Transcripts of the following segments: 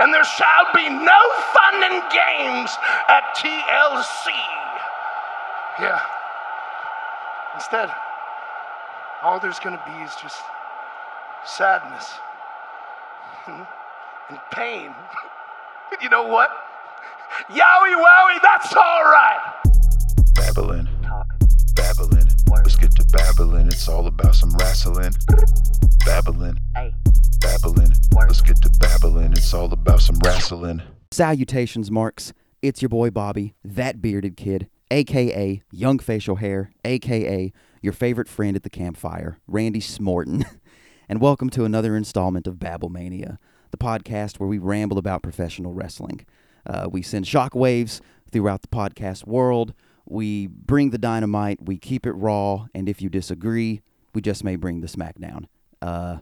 and there shall be no fun and games at TLC. Yeah. Instead, all there's going to be is just sadness and, and pain. you know what? Yowie wowie, that's all right. Babbling. Babbling. Let's get to babbling. It's all about some wrestling. Babbling. Babbling. Let's get to babbling. It's all about some wrestling. Salutations, Marks. It's your boy Bobby, that bearded kid, aka Young Facial Hair, aka your favorite friend at the campfire, Randy Smorton. and welcome to another installment of Babblemania, the podcast where we ramble about professional wrestling. Uh, we send shockwaves throughout the podcast world. We bring the dynamite, we keep it raw, and if you disagree, we just may bring the smackdown. Uh,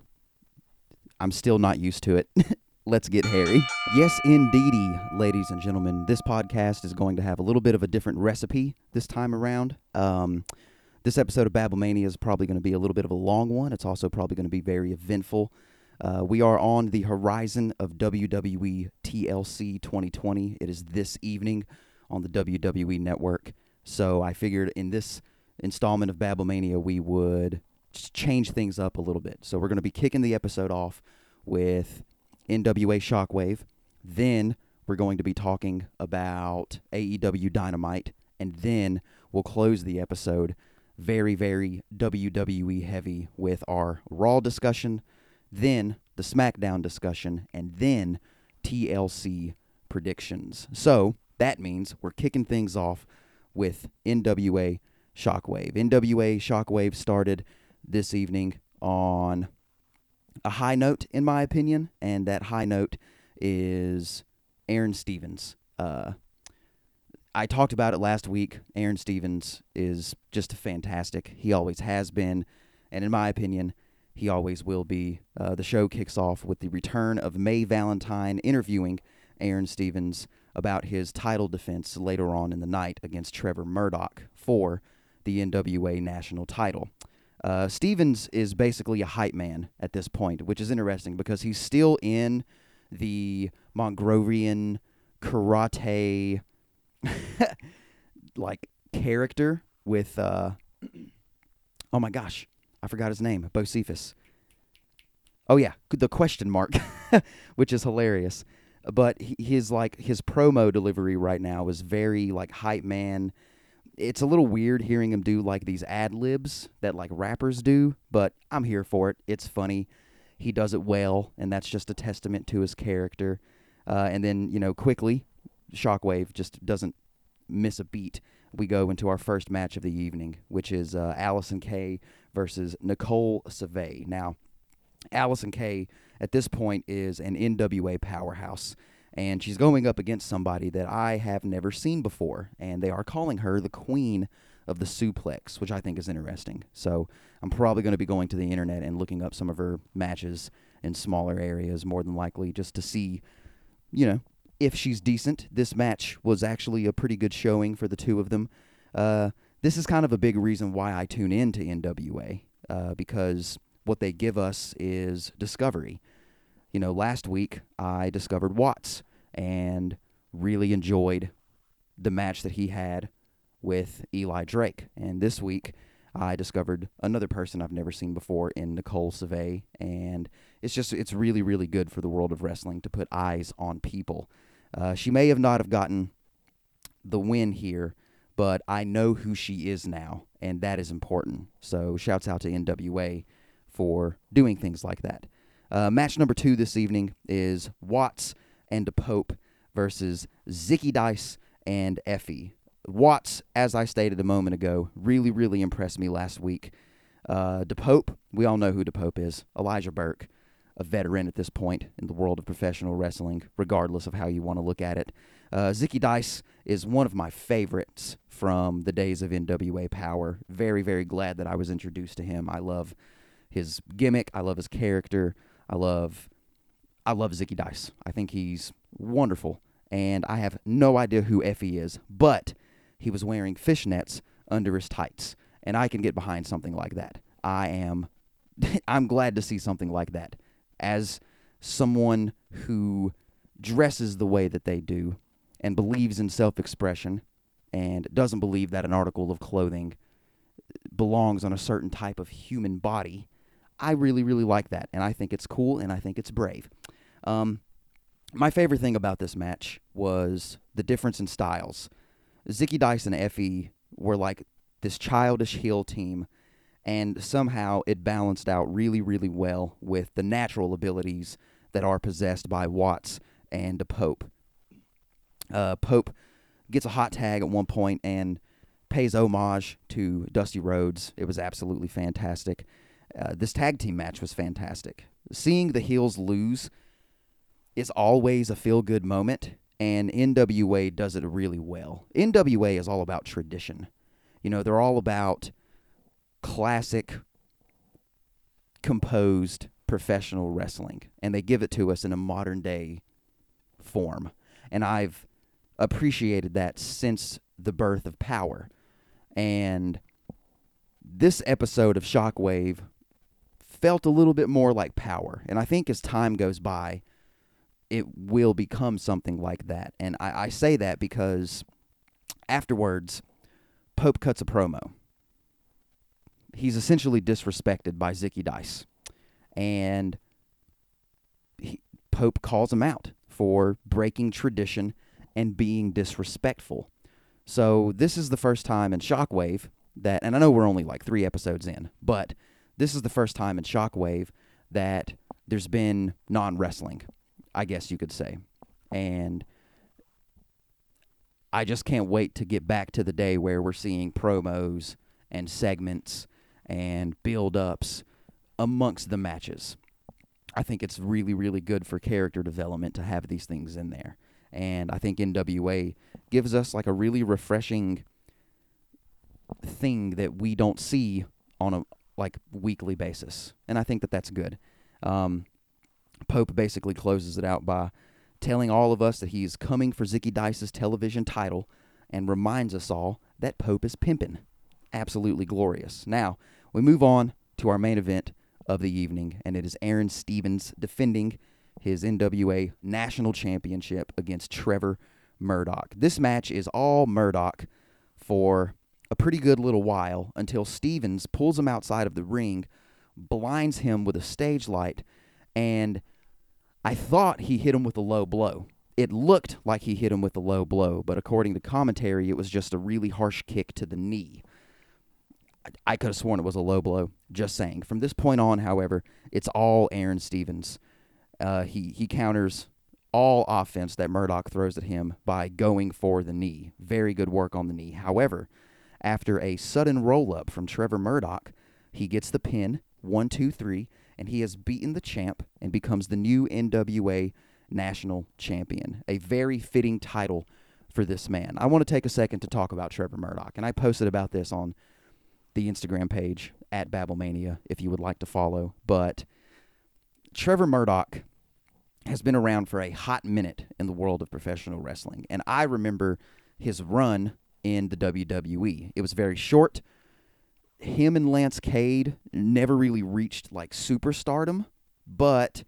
I'm still not used to it. Let's get hairy. Yes, indeedy, ladies and gentlemen. This podcast is going to have a little bit of a different recipe this time around. Um, this episode of Babblemania is probably going to be a little bit of a long one. It's also probably going to be very eventful. Uh, we are on the horizon of WWE TLC 2020. It is this evening on the WWE network. So I figured in this installment of Babblemania, we would just change things up a little bit. So we're going to be kicking the episode off with NWA Shockwave. Then we're going to be talking about AEW Dynamite. And then we'll close the episode very, very WWE heavy with our Raw discussion, then the SmackDown discussion, and then TLC predictions. So that means we're kicking things off with NWA Shockwave. NWA Shockwave started this evening on a high note, in my opinion, and that high note is Aron Stevens. Uh, I talked about it last week. Aron Stevens is just fantastic. He always has been, and in my opinion, he always will be. Uh, the show kicks off with the return of May Valentine interviewing Aron Stevens about his title defense later on in the night against Trevor Murdoch for the NWA national title. Uh, Stevens is basically a hype man at this point, which is interesting because he's still in the Mongrovian karate like character with uh oh my gosh i forgot his name bocephus. Oh yeah the question mark which is hilarious. But his like his promo delivery right now is very like hype man it's a little weird hearing him do like these ad libs that like rappers do but i'm here for it it's funny he does it well and that's just a testament to his character uh, and then you know quickly Shockwave just doesn't miss a beat. We go into our first match of the evening, which is uh, Allison Kay versus Nicole Savoy. Now, Allison Kay at this point is an NWA powerhouse, and she's going up against somebody that I have never seen before, and they are calling her the Queen of the Suplex, which I think is interesting. So I'm probably going to be going to the internet and looking up some of her matches in smaller areas, more than likely, just to see, you know, if she's decent. This match was actually a pretty good showing for the two of them. Uh, this is kind of a big reason why I tune in to NWA uh, because what they give us is discovery. You know, last week I discovered Watts and really enjoyed the match that he had with Eli Drake. And this week I discovered another person I've never seen before in Nicole Savoy. And it's just, it's really, really good for the world of wrestling to put eyes on people. Uh, she may have not have gotten the win here, but I know who she is now, and that is important. So shouts out to NWA for doing things like that. Uh, match number two this evening is Watts and Pope versus Zicky Dice and Effy. Watts, as I stated a moment ago, really, really impressed me last week. Uh, Da Pope, we all know who Da Pope is. Elijah Burke, a veteran at this point in the world of professional wrestling, regardless of how you want to look at it. Uh, Zicky Dice is one of my favorites from the days of NWA Power. Very, very glad that I was introduced to him. I love his gimmick. I love his character. I love, I love Zicky Dice. I think he's wonderful, and I have no idea who Effy is, but he was wearing fishnets under his tights, and I can get behind something like that. I am, I'm glad to see something like that. As someone who dresses the way that they do and believes in self expression and doesn't believe that an article of clothing belongs on a certain type of human body, I really, really like that. And I think it's cool and I think it's brave. Um, my favorite thing about this match was the difference in styles. Zicky Dice and Effy were like this childish heel team, and somehow it balanced out really, really well with the natural abilities that are possessed by Watts and Pope. Uh, Pope gets a hot tag at one point and pays homage to Dusty Rhodes. It was absolutely fantastic. Uh, this tag team match was fantastic. Seeing the heels lose is always a feel good moment, and NWA does it really well. NWA is all about tradition. You know, they're all about classic, composed, professional wrestling, and they give it to us in a modern day form. And I've appreciated that since the birth of Power. And this episode of Shockwave felt a little bit more like Power. And I think as time goes by, it will become something like that. And I, I say that because afterwards, Pope cuts a promo. He's essentially disrespected by Zicky Dice. And he, Pope calls him out for breaking tradition and being disrespectful. So this is the first time in Shockwave that, and I know we're only like three episodes in, but this is the first time in Shockwave that there's been non wrestling, I guess you could say. And I just can't wait to get back to the day where we're seeing promos and segments and build ups amongst the matches. I think it's really, really good for character development to have these things in there. And I think NWA gives us like a really refreshing thing that we don't see on a like weekly basis. And I think that that's good. Um, Pope basically closes it out by telling all of us that he's coming for Zicky Dice's television title and reminds us all that Pope is pimping. Absolutely glorious. Now, we move on to our main event of the evening, and it is Aron Stevens defending his NWA National Championship against Trevor Murdoch. This match is all Murdoch for a pretty good little while until Stevens pulls him outside of the ring, blinds him with a stage light, and I thought he hit him with a low blow. It looked like he hit him with a low blow, but according to commentary, it was just a really harsh kick to the knee. I could have sworn it was a low blow. Just saying. From this point on, however, it's all Aron Stevens. Uh, he he counters all offense that Murdoch throws at him by going for the knee. Very good work on the knee. However, after a sudden roll up from Trevor Murdoch, he gets the pin one two three, and he has beaten the champ and becomes the new NWA national champion. A very fitting title for this man. I want to take a second to talk about Trevor Murdoch, and I posted about this on the Instagram page at Babblemania if you would like to follow. But Trevor Murdoch has been around for a hot minute in the world of professional wrestling, and I remember his run in the WWE. It was very short. Him and Lance Cade never really reached like superstardom, but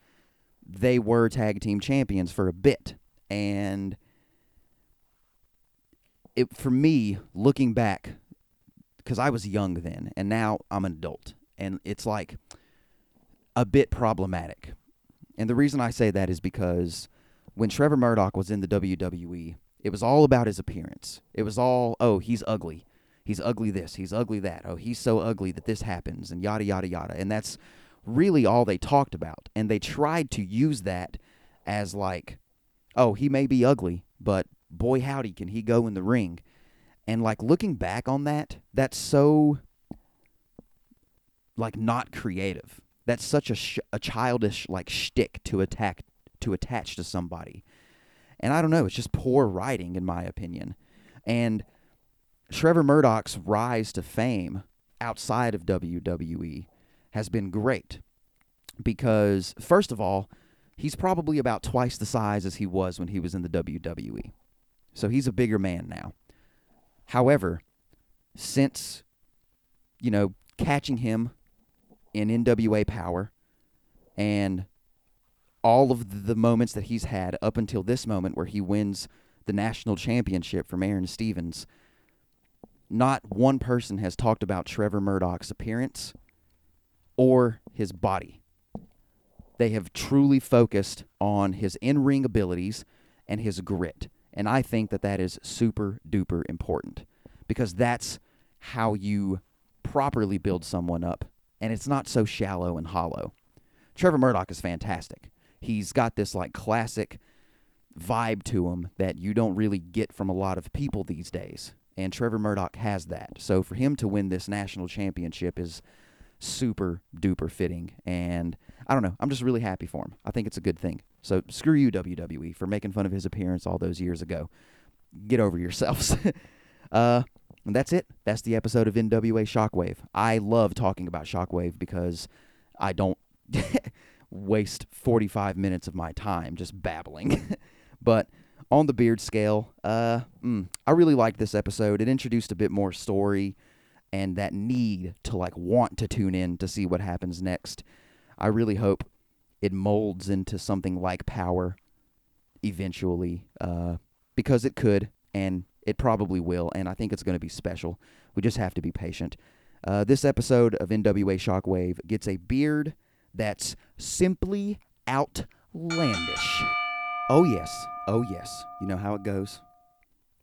they were tag team champions for a bit. And it for me, looking back, because I was young then, and now I'm an adult, and it's like a bit problematic. And the reason I say that is because when Trevor Murdoch was in the WWE, it was all about his appearance. It was all, oh, he's ugly. He's ugly this, he's ugly that. Oh, he's so ugly that this happens, and yada, yada, yada. And that's really all they talked about. And they tried to use that as like, oh, he may be ugly, but boy, howdy, can he go in the ring. And like looking back on that, that's so like not creative. That's such a sh- a childish like shtick to attack to attach to somebody. And I don't know, it's just poor writing in my opinion. And Trevor Murdoch's rise to fame outside of WWE has been great because first of all, he's probably about twice the size as he was when he was in the WWE. So he's a bigger man now. However, since you know, catching him in NWA Power and all of the moments that he's had up until this moment where he wins the national championship from Aron Stevens, not one person has talked about Trevor Murdoch's appearance or his body. They have truly focused on his in ring abilities and his grit. And I think that that is super duper important because that's how you properly build someone up. And it's not so shallow and hollow. Trevor Murdoch is fantastic. He's got this like classic vibe to him that you don't really get from a lot of people these days. And Trevor Murdoch has that. So for him to win this national championship is super duper fitting. And I don't know. I'm just really happy for him. I think it's a good thing. So screw you, WWE, for making fun of his appearance all those years ago. Get over yourselves. uh, and that's it. That's the episode of NWA Shockwave. I love talking about Shockwave because I don't waste 45 minutes of my time just babbling. but on the beard scale, uh, mm, I really liked this episode. It introduced a bit more story and that need to like want to tune in to see what happens next. I really hope it molds into something like Power eventually, uh, because it could, and it probably will, and I think it's going to be special. We just have to be patient. Uh, this episode of NWA Shockwave gets a beard that's simply outlandish. Oh, yes. Oh, yes. You know how it goes.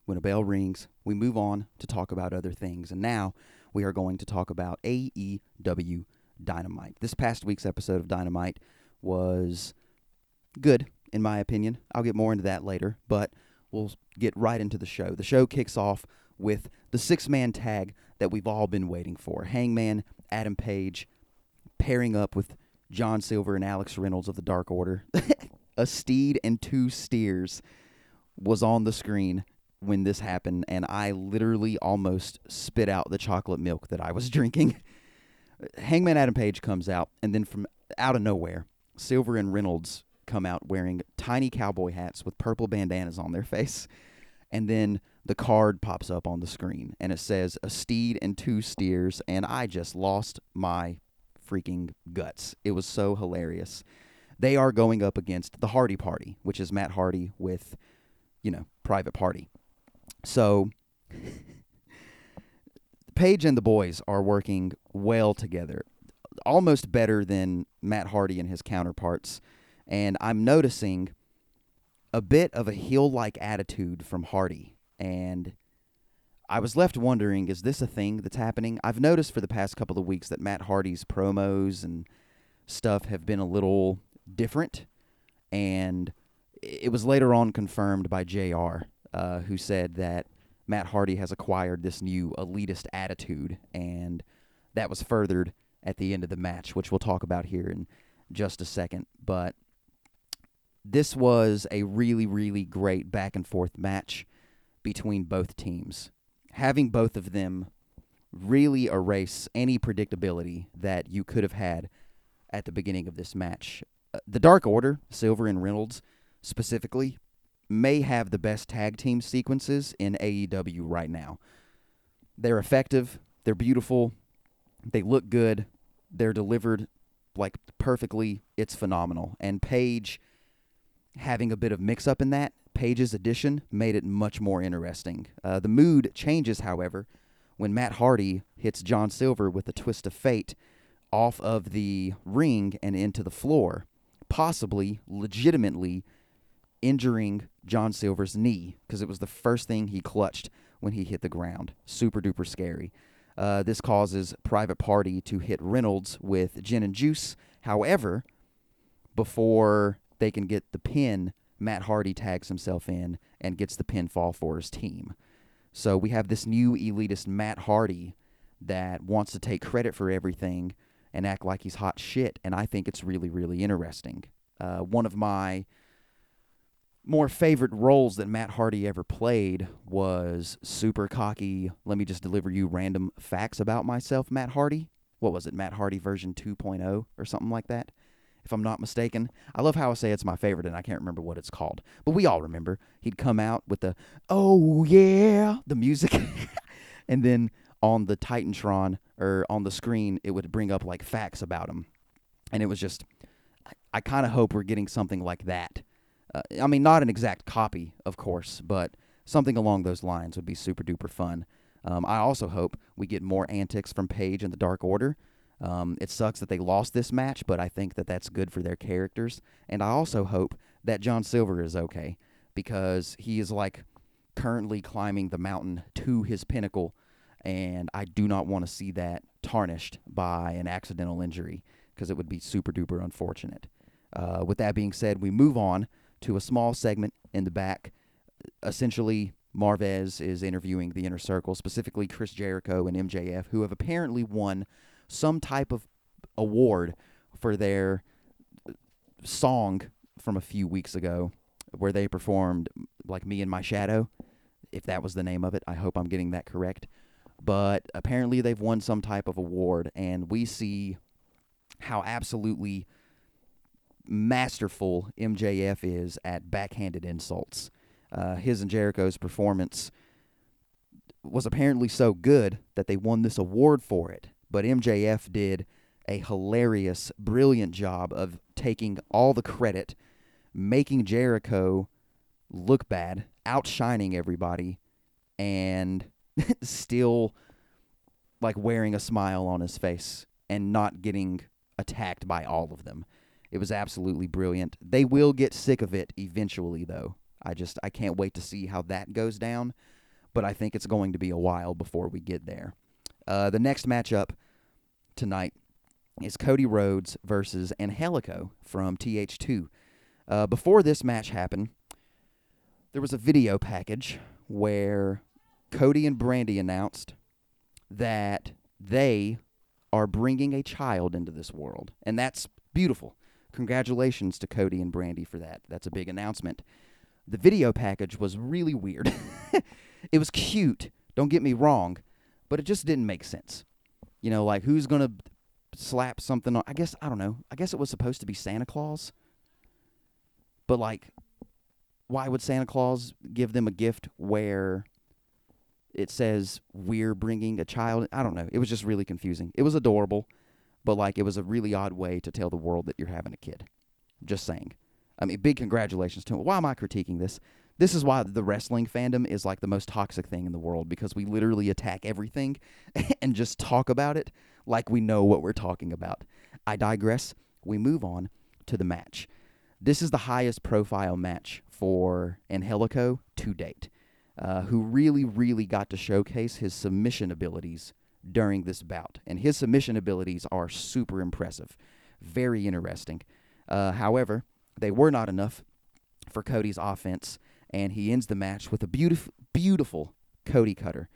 When a bell rings, we move on to talk about other things. And now we are going to talk about AEW Dynamite. This past week's episode of Dynamite was good, in my opinion. I'll get more into that later, but we'll get right into the show. The show kicks off with the six man tag that we've all been waiting for Hangman, Adam Page, pairing up with John Silver and Alex Reynolds of the Dark Order. a steed and two steers was on the screen when this happened, and I literally almost spit out the chocolate milk that I was drinking. Hangman Adam Page comes out, and then from out of nowhere, Silver and Reynolds come out wearing tiny cowboy hats with purple bandanas on their face. And then the card pops up on the screen, and it says a steed and two steers, and I just lost my freaking guts. It was so hilarious. They are going up against the Hardy Party, which is Matt Hardy with, you know, Private Party. So Page and the boys are working well together, almost better than Matt Hardy and his counterparts. And I'm noticing a bit of a heel like attitude from Hardy. And I was left wondering is this a thing that's happening? I've noticed for the past couple of weeks that Matt Hardy's promos and stuff have been a little different. And it was later on confirmed by JR, uh, who said that Matt Hardy has acquired this new elitist attitude, and that was furthered at the end of the match, which we'll talk about here in just a second. But this was a really, really great back and forth match between both teams. Having both of them really erase any predictability that you could have had at the beginning of this match. Uh, the Dark Order, Silver and Reynolds specifically, may have the best tag team sequences in AEW right now. They're effective, they're beautiful, they look good, they're delivered like perfectly. It's phenomenal. And Page having a bit of mix up in that, Page's addition made it much more interesting. Uh, the mood changes, however, when Matt Hardy hits John Silver with a twist of fate off of the ring and into the floor, possibly legitimately injuring John Silver's knee because it was the first thing he clutched when he hit the ground. Super duper scary. Uh, this causes Private Party to hit Reynolds with gin and juice. However, before they can get the pin, Matt Hardy tags himself in and gets the pinfall for his team. So we have this new elitist Matt Hardy that wants to take credit for everything and act like he's hot shit. And I think it's really, really interesting. Uh, one of my more favorite roles that Matt Hardy ever played was super cocky, let me just deliver you random facts about myself, Matt Hardy. What was it, Matt Hardy version 2.0 or something like that? If I'm not mistaken. I love how I say it's my favorite and I can't remember what it's called. But we all remember. He'd come out with the, oh yeah, the music. and then on the Titantron or on the screen, it would bring up like facts about him. And it was just I kind of hope we're getting something like that. Uh, I mean, not an exact copy, of course, but something along those lines would be super duper fun. Um, I also hope we get more antics from Page and the Dark Order. Um, it sucks that they lost this match, but I think that that's good for their characters. And I also hope that John Silver is okay because he is like currently climbing the mountain to his pinnacle, and I do not want to see that tarnished by an accidental injury because it would be super duper unfortunate. Uh, with that being said, we move on to a small segment in the back. Essentially, Marvez is interviewing the inner circle, specifically Chris Jericho and MJF, who have apparently won some type of award for their song from a few weeks ago where they performed like me and my shadow if that was the name of it. I hope i'm getting that correct. But apparently they've won some type of award and we see how absolutely masterful mjf is at backhanded insults. Uh, his and jericho's performance was apparently so good that they won this award for it but MJF did a hilarious, brilliant job of taking all the credit, making Jericho look bad, outshining everybody, and still like wearing a smile on his face and not getting attacked by all of them. It was absolutely brilliant. They will get sick of it eventually though. I just I can't wait to see how that goes down, but I think it's going to be a while before we get there. Uh, the next matchup tonight is Cody Rhodes versus Angelico from TH2. Uh, before this match happened, there was a video package where Cody and Brandi announced that they are bringing a child into this world, and that's beautiful. Congratulations to Cody and Brandi for that. That's a big announcement. The video package was really weird. it was cute, don't get me wrong, but it just didn't make sense. You know, like who's gonna slap something on? I guess I don't know. I guess it was supposed to be Santa Claus, but like, why would Santa Claus give them a gift where it says we're bringing a child? I don't know. It was just really confusing. It was adorable, but like it was a really odd way to tell the world that you're having a kid. Just saying. I mean, big congratulations to him. Why am I critiquing this? This is why the wrestling fandom is like the most toxic thing in the world because we literally attack everything and just talk about it like we know what we're talking about. I digress. We move on to the match. This is the highest profile match for Angelico to date, uh, who really, really got to showcase his submission abilities during this bout. And his submission abilities are super impressive, very interesting. Uh, however, they were not enough for Cody's offense and he ends the match with a beautiful, beautiful Cody cutter.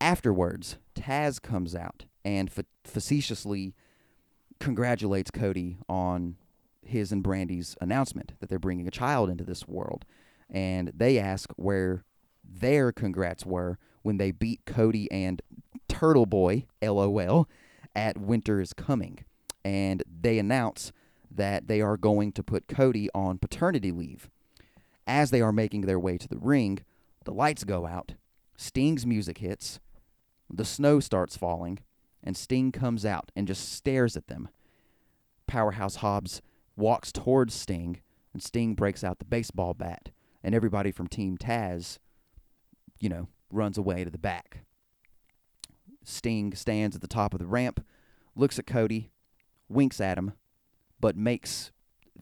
Afterwards, Taz comes out and fa- facetiously congratulates Cody on his and Brandi's announcement that they're bringing a child into this world. And they ask where their congrats were when they beat Cody and Turtle Boy, LOL, at Winter is Coming. And they announce that they are going to put Cody on paternity leave. As they are making their way to the ring, the lights go out, Sting's music hits, the snow starts falling, and Sting comes out and just stares at them. Powerhouse Hobbs walks towards Sting, and Sting breaks out the baseball bat, and everybody from Team Taz, you know, runs away to the back. Sting stands at the top of the ramp, looks at Cody, winks at him, but makes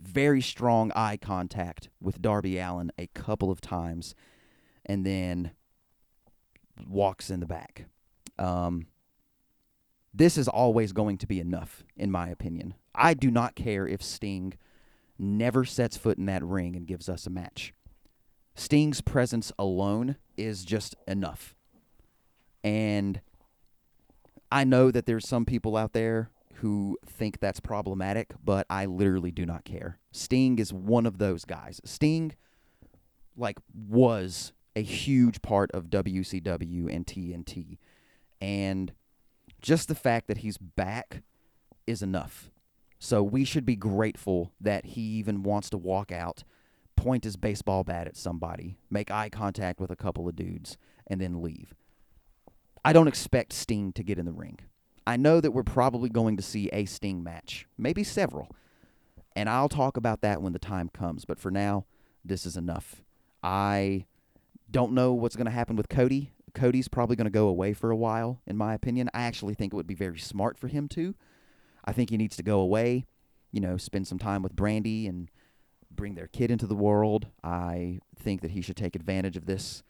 very strong eye contact with Darby Allin a couple of times, and then walks in the back. Um, this is always going to be enough, in my opinion. I do not care if Sting never sets foot in that ring and gives us a match. Sting's presence alone is just enough. And I know that there's some people out there who think that's problematic, but I literally do not care. Sting is one of those guys. Sting, like, was a huge part of WCW and TNT. And just the fact that he's back is enough. So we should be grateful that he even wants to walk out, point his baseball bat at somebody, make eye contact with a couple of dudes, and then leave. I don't expect Sting to get in the ring. I know that we're probably going to see a Sting match, maybe several, And I'll talk about that when the time comes. But for now, this is enough. I don't know what's going to happen with Cody. Cody's probably going to go away for a while, in my opinion. I actually think it would be very smart for him to. I think he needs to go away, you know, spend some time with Brandi and bring their kid into the world. I think that he should take advantage of this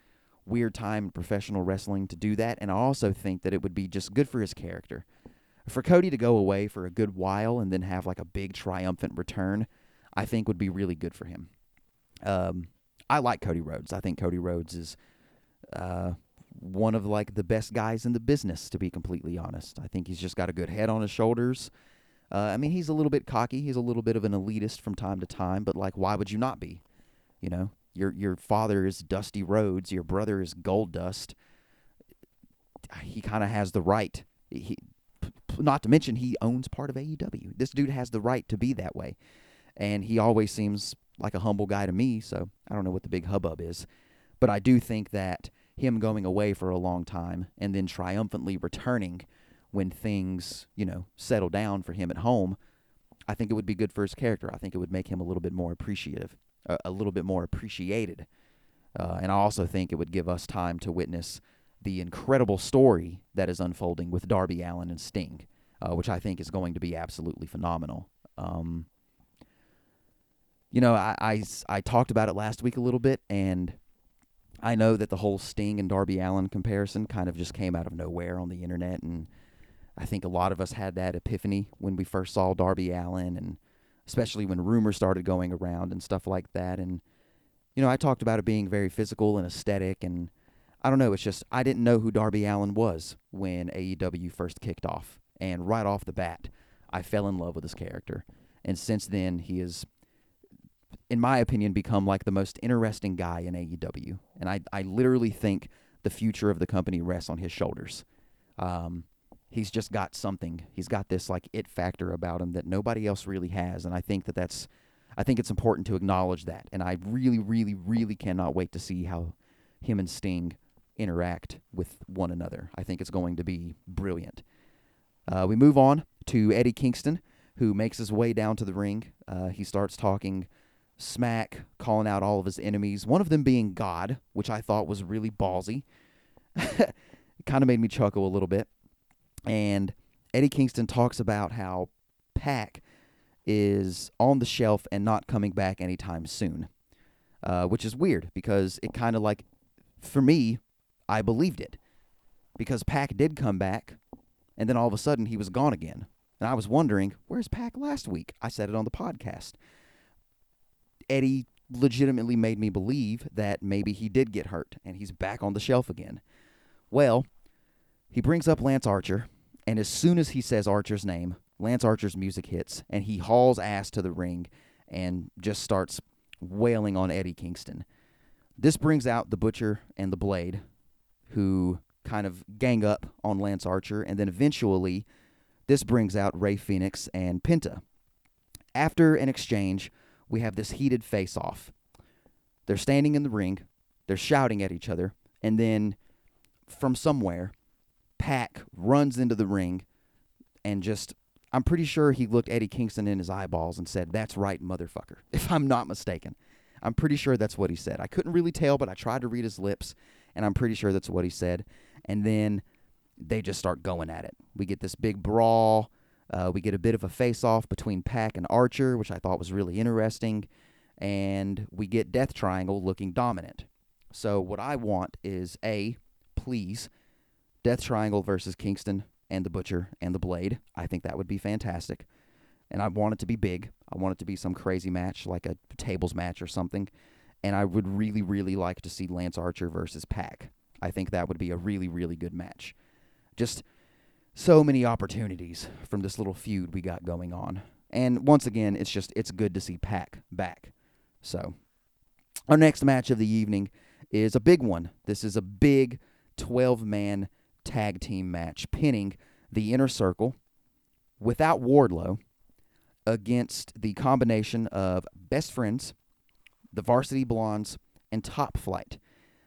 weird time in professional wrestling to do that. And I also think that it would be just good for his character. For Cody to go away for a good while and then have like a big triumphant return, I think would be really good for him. Um, I like Cody Rhodes. I think Cody Rhodes is uh, one of like the best guys in the business, to be completely honest. I think he's just got a good head on his shoulders. Uh, I mean, he's a little bit cocky. He's a little bit of an elitist from time to time, but like, why would you not be? You know, your your father is Dusty Rhodes. Your brother is Goldust. He kind of has the right. He, not to mention, he owns part of AEW. This dude has the right to be that way, and he always seems like a humble guy to me. So I don't know what the big hubbub is, but I do think that him going away for a long time and then triumphantly returning when things, you know, settle down for him at home, I think it would be good for his character. I think it would make him a little bit more appreciative, uh, a little bit more appreciated. Uh, and I also think it would give us time to witness the incredible story that is unfolding with Darby Allin and Sting, uh, which I think is going to be absolutely phenomenal. Um, you know, I, I, I talked about it last week a little bit, and I know that the whole Sting and Darby Allin comparison kind of just came out of nowhere on the internet, and I think a lot of us had that epiphany when we first saw Darby Allin and especially when rumors started going around and stuff like that. And you know, I talked about it being very physical and aesthetic, and I don't know. It's just I didn't know who Darby Allin was when AEW first kicked off, and right off the bat, I fell in love with his character. And since then, he has in my opinion, become like the most interesting guy in AEW. And I, I literally think the future of the company rests on his shoulders. Um, he's just got something. He's got this like it factor about him that nobody else really has. And I think that that's, I think it's important to acknowledge that. And I really, really, really cannot wait to see how him and Sting interact with one another. I think it's going to be brilliant. Uh, we move on to Eddie Kingston, who makes his way down to the ring. Uh, he starts talking smack, calling out all of his enemies, one of them being God, which I thought was really ballsy. it kind of made me chuckle a little bit. And Eddie Kingston talks about how Pac is on the shelf and not coming back anytime soon, uh, which is weird because it kind of like, for me, I believed it because Pac did come back and then all of a sudden he was gone again. And I was wondering, where's Pac last week? I said it on the podcast. Eddie legitimately made me believe that maybe he did get hurt and he's back on the shelf again. Well, he brings up Lance Archer, and as soon as he says Archer's name, Lance Archer's music hits, and he hauls ass to the ring and just starts wailing on Eddie Kingston. This brings out the Butcher and the Blade, who kind of gang up on Lance Archer, and then eventually this brings out Rey Fenix and Penta. After an exchange, we have this heated face off. They're standing in the ring, they're shouting at each other, and then from somewhere, Pac runs into the ring and just I'm pretty sure he looked Eddie Kingston in his eyeballs and said, That's right, motherfucker, if I'm not mistaken. I'm pretty sure that's what he said. I couldn't really tell, but I tried to read his lips, and I'm pretty sure that's what he said. And then they just start going at it. We get this big brawl. Uh, we get a bit of a face off between Pac and Archer, which I thought was really interesting. And we get Death Triangle looking dominant. So, what I want is A, please, Death Triangle versus Kingston and the Butcher and the Blade. I think that would be fantastic. And I want it to be big. I want it to be some crazy match, like a tables match or something. And I would really, really like to see Lance Archer versus Pac. I think that would be a really, really good match. Just so many opportunities from this little feud we got going on. And once again, it's just it's good to see Pac back. So, our next match of the evening is a big one. This is a big 12-man tag team match pinning the Inner Circle without Wardlow against the combination of Best Friends, the Varsity Blondes, and Top Flight.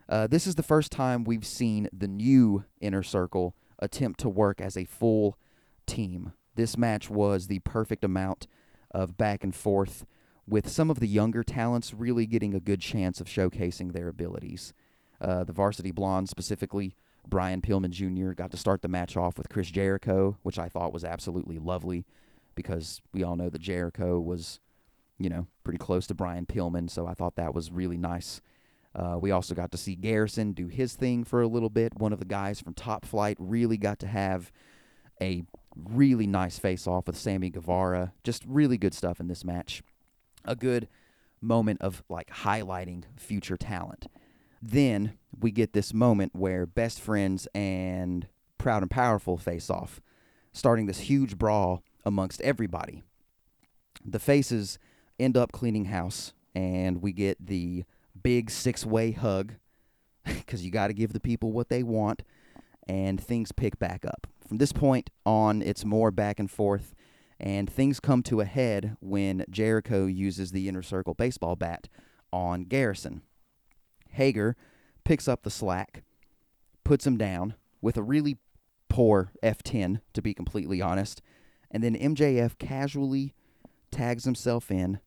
Uh, this is the first time we've seen the new Inner Circle attempt to work as a full team. This match was the perfect amount of back and forth with some of the younger talents really getting a good chance of showcasing their abilities. Uh, the varsity blonde, specifically Brian Pillman Jr., got to start the match off with Chris Jericho, which I thought was absolutely lovely because we all know that Jericho was, you know, pretty close to Brian Pillman, so I thought that was really nice. Uh, we also got to see Garrison do his thing for a little bit. One of the guys from Top Flight really got to have a really nice face off with Sammy Guevara. Just really good stuff in this match. A good moment of like highlighting future talent. Then we get this moment where best friends and proud and powerful face off, starting this huge brawl amongst everybody. The faces end up cleaning house, and we get the big six way hug because you got to give the people what they want, and things pick back up. From this point on, it's more back and forth, and things come to a head when Jericho uses the inner circle baseball bat on Garrison. Hager picks up the slack, puts him down with a really poor F10, to be completely honest, and then MJF casually tags himself in,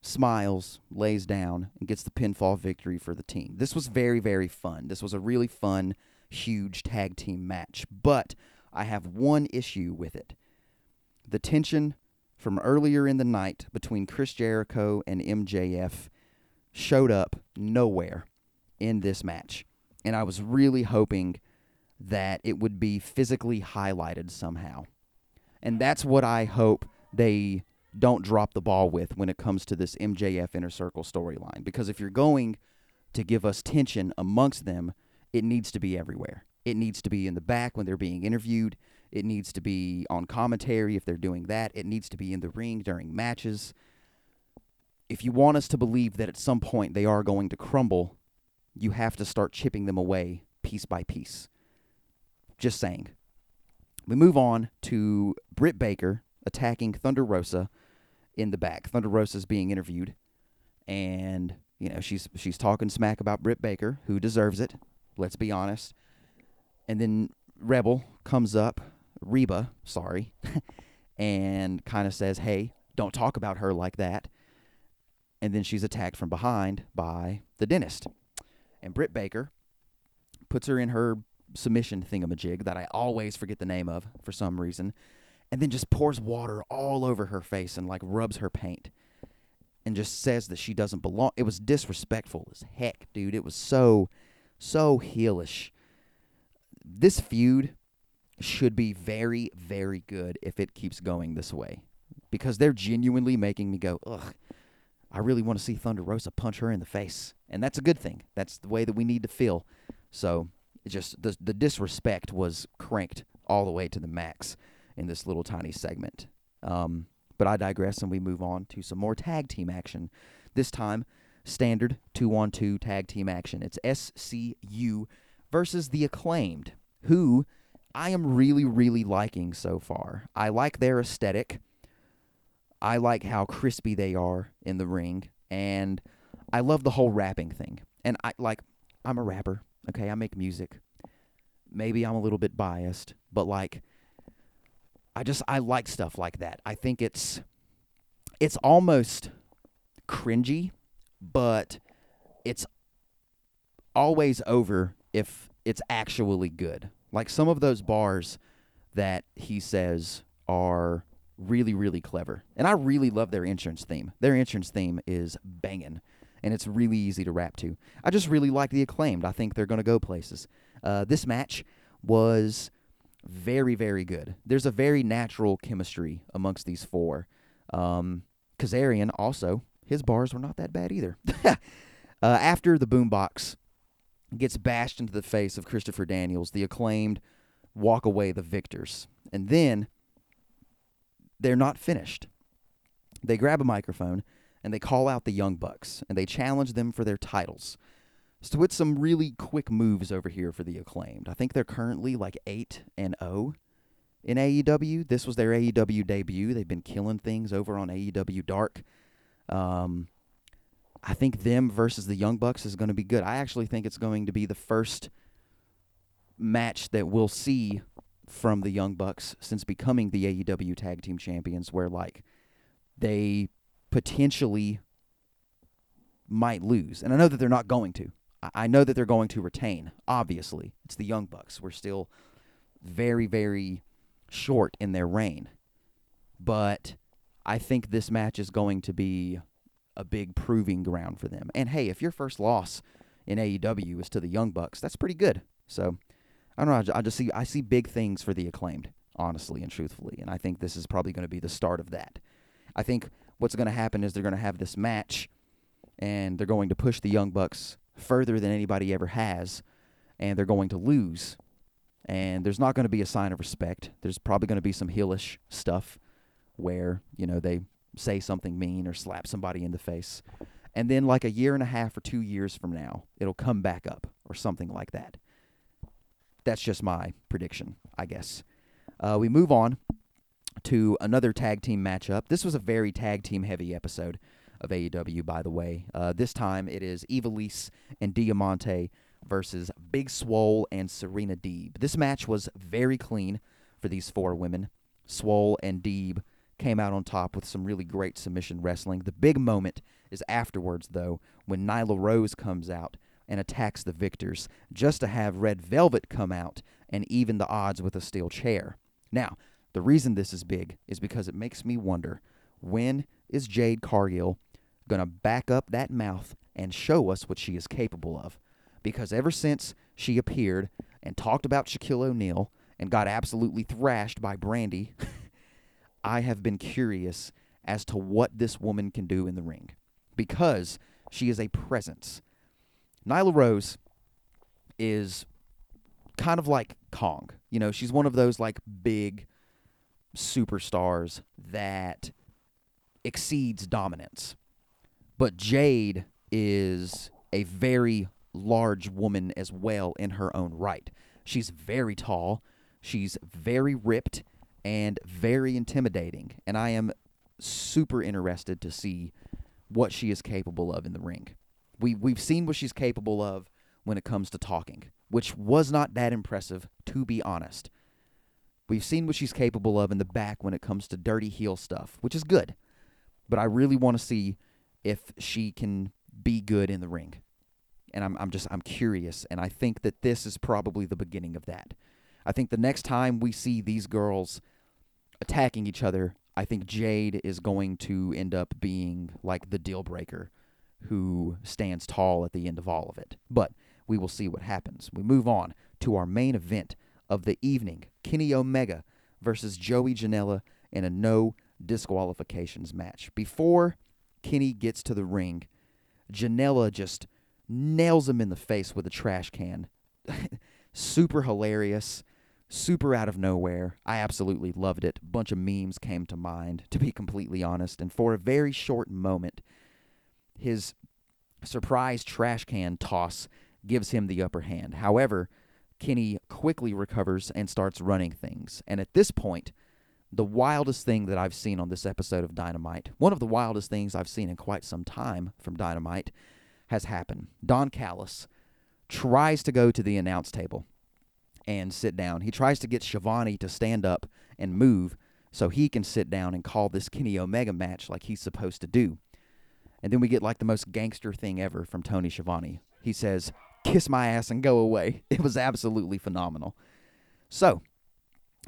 smiles, lays down, and gets the pinfall victory for the team. This was very, very fun. This was a really fun, huge tag team match, but I have one issue with it. The tension from earlier in the night between Chris Jericho and MJF showed up nowhere in this match. And I was really hoping that it would be physically highlighted somehow. And that's what I hope they don't drop the ball with when it comes to this MJF Inner Circle storyline. Because if you're going to give us tension amongst them, it needs to be everywhere. It needs to be in the back when they're being interviewed. It needs to be on commentary if they're doing that. It needs to be in the ring during matches. If you want us to believe that at some point they are going to crumble, you have to start chipping them away piece by piece. Just saying. We move on to Britt Baker attacking Thunder Rosa in the back. Thunder Rosa's being interviewed, and you know she's she's talking smack about Britt Baker, who deserves it. Let's be honest. And then Rebel comes up, Reba, sorry, and kind of says, "Hey, don't talk about her like that." And then she's attacked from behind by the dentist. And Britt Baker puts her in her submission thingamajig that I always forget the name of for some reason, and then just pours water all over her face and like rubs her paint and just says that she doesn't belong. It was disrespectful as heck, dude. It was so, so heelish. This feud should be very, very good if it keeps going this way because they're genuinely making me go, ugh. I really want to see Thunder Rosa punch her in the face, and that's a good thing. That's the way that we need to feel. So, just the the disrespect was cranked all the way to the max in this little tiny segment. Um, but I digress, and we move on to some more tag team action. This time, standard two on two tag team action. It's SCU versus the acclaimed, who I am really, really liking so far. I like their aesthetic. I like how crispy they are in the ring, and I love the whole rapping thing. And I like, I'm a rapper. Okay, I make music. Maybe I'm a little bit biased, but like, I just I like stuff like that. I think it's it's almost cringy, but it's always over if it's actually good. Like some of those bars that he says are really really clever. And I really love their entrance theme. Their entrance theme is banging and it's really easy to rap to. I just really like the acclaimed. I think they're going to go places. Uh, this match was very, very good. There's a very natural chemistry amongst these four. Um, Kazarian also, his bars were not that bad either. uh, after the boombox gets bashed into the face of Christopher Daniels, the acclaimed walk away the victors. And then they're not finished. They grab a microphone and they call out the Young Bucks and they challenge them for their titles. So with some really quick moves over here for the acclaimed. I think they're currently like 8 and 0 in AEW. This was their AEW debut. They've been killing things over on AEW Dark. Um, I think them versus the Young Bucks is going to be good. I actually think it's going to be the first match that we'll see from the Young Bucks since becoming the AEW Tag Team Champions where like they potentially might lose. And I know that they're not going to. I- know that they're going to retain, obviously. It's the Young Bucks. We're still very, very short in their reign. But I think this match is going to be a big proving ground for them. And hey, if your first loss in AEW is to the Young Bucks, that's pretty good. So I don't know. I ju- I just see I see big things for the acclaimed, honestly and truthfully, and I think this is probably going to be the start of that. I think what's going to happen is they're going to have this match, and they're going to push the Young Bucks further than anybody ever has, and they're going to lose. And there's not going to be a sign of respect. There's probably going to be some heelish stuff where you know they say something mean or slap somebody in the face, and then like a year and a half or two years from now, it'll come back up or something like that. That's just my prediction, I guess. Uh, we move on to another tag team matchup. This was a very tag team heavy episode of AEW, by the way. Uh, this time it is Ivelisse and Diamante versus Big Swole and Serena Deeb. This match was very clean for these four women. Swole and Deeb came out on top with some really great submission wrestling. The big moment is afterwards, though, when Nyla Rose comes out and attacks the victors, just to have Red Velvet come out and even the odds with a steel chair. Now, the reason this is big is because it makes me wonder when is Jade Cargill going to back up that mouth and show us what she is capable of? Because ever since she appeared and talked about Shaquille O'Neal and got absolutely thrashed by Brandi, I have been curious as to what this woman can do in the ring because she is a presence. Nyla Rose is kind of like Kong. You know, she's one of those like big superstars that exceeds dominance. But Jade is a very large woman as well in her own right. She's very tall, she's very ripped, and very intimidating. And I am super interested to see what she is capable of in the ring. We we've seen what she's capable of when it comes to talking, which was not that impressive to be honest. We've seen what she's capable of in the back when it comes to dirty heel stuff, which is good. But I really want to see if she can be good in the ring. And I'm I'm just I'm curious and I think that this is probably the beginning of that. I think the next time we see these girls attacking each other, I think Jade is going to end up being like the deal breaker who stands tall at the end of all of it. But we will see what happens. We move on to our main event of the evening Kenny Omega versus Joey Janela in a no disqualifications match. Before Kenny gets to the ring, Janela just nails him in the face with a trash can. super hilarious, super out of nowhere. I absolutely loved it. Bunch of memes came to mind, to be completely honest. And for a very short moment, his surprise trash can toss gives him the upper hand. However, Kenny quickly recovers and starts running things. And at this point, the wildest thing that I've seen on this episode of Dynamite, one of the wildest things I've seen in quite some time from Dynamite, has happened. Don Callis tries to go to the announce table and sit down. He tries to get Schiavone to stand up and move so he can sit down and call this Kenny Omega match like he's supposed to do. And then we get like the most gangster thing ever from Tony Schiavone. He says, Kiss my ass and go away. It was absolutely phenomenal. So,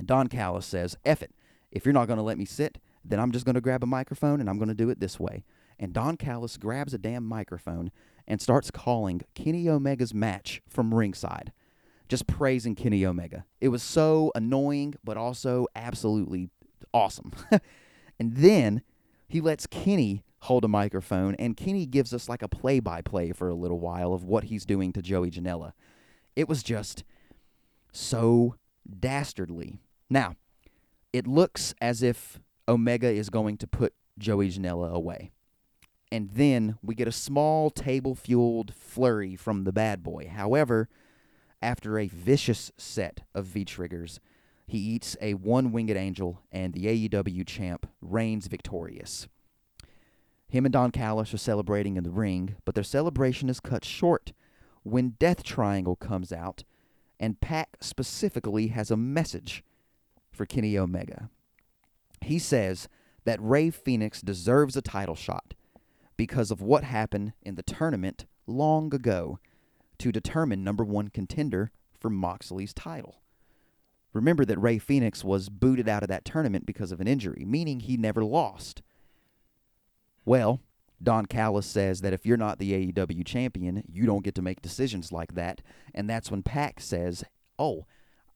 Don Callis says, F it. If you're not going to let me sit, then I'm just going to grab a microphone and I'm going to do it this way. And Don Callis grabs a damn microphone and starts calling Kenny Omega's match from ringside, just praising Kenny Omega. It was so annoying, but also absolutely awesome. and then he lets Kenny hold a microphone, and Kenny gives us like a play by play for a little while of what he's doing to Joey Janela. It was just so dastardly. Now, it looks as if Omega is going to put Joey Janela away. And then we get a small table fueled flurry from the bad boy. However, after a vicious set of V triggers, he eats a one winged angel, and the AEW champ reigns victorious. Him and Don Callis are celebrating in the ring, but their celebration is cut short when Death Triangle comes out, and Pac specifically has a message for Kenny Omega. He says that Rey Fenix deserves a title shot because of what happened in the tournament long ago to determine number one contender for Moxley's title. Remember that Rey Fenix was booted out of that tournament because of an injury, meaning he never lost. Well, Don Callis says that if you're not the AEW champion, you don't get to make decisions like that. And that's when Pac says, Oh,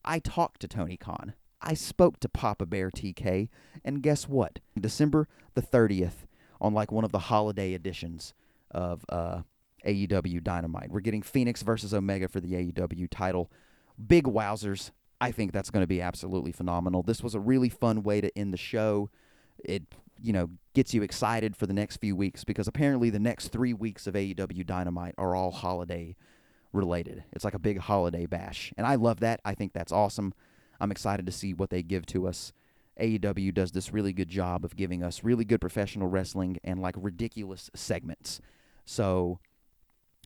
I talked to Tony Khan. I spoke to Papa Bear TK. And guess what? December the 30th, on like one of the holiday editions of uh, AEW Dynamite, we're getting Phoenix versus Omega for the AEW title. Big wowzers. I think that's going to be absolutely phenomenal. This was a really fun way to end the show. It you know, gets you excited for the next few weeks because apparently the next three weeks of AEW Dynamite are all holiday related. It's like a big holiday bash. And I love that. I think that's awesome. I'm excited to see what they give to us. AEW does this really good job of giving us really good professional wrestling and like ridiculous segments. So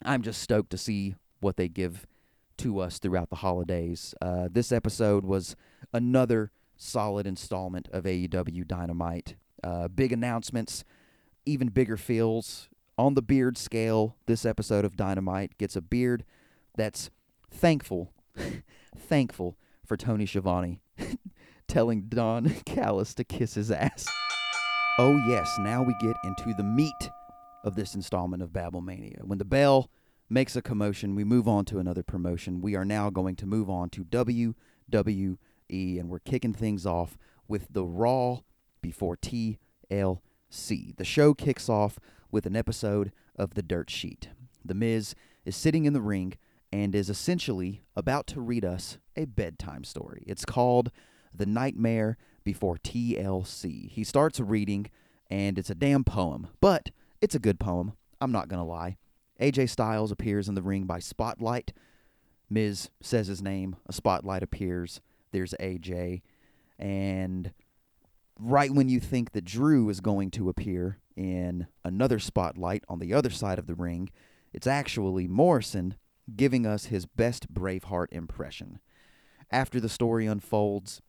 I'm just stoked to see what they give to us throughout the holidays. Uh, this episode was another solid installment of AEW Dynamite. Uh, big announcements, even bigger feels. On the beard scale, this episode of Dynamite gets a beard that's thankful, thankful for Tony Schiavone telling Don Callis to kiss his ass. Oh, yes, now we get into the meat of this installment of Babblemania. When the bell makes a commotion, we move on to another promotion. We are now going to move on to WWE, and we're kicking things off with the Raw before TLC. The show kicks off with an episode of The Dirt Sheet. The Miz is sitting in the ring and is essentially about to read us a bedtime story. It's called The Nightmare Before TLC. He starts reading, and it's a damn poem, but it's a good poem. I'm not going to lie. AJ Styles appears in the ring by spotlight. Miz says his name. A spotlight appears. There's AJ. And right when you think that Drew is going to appear in another spotlight on the other side of the ring, it's actually Morrison giving us his best Braveheart impression. After the story unfolds,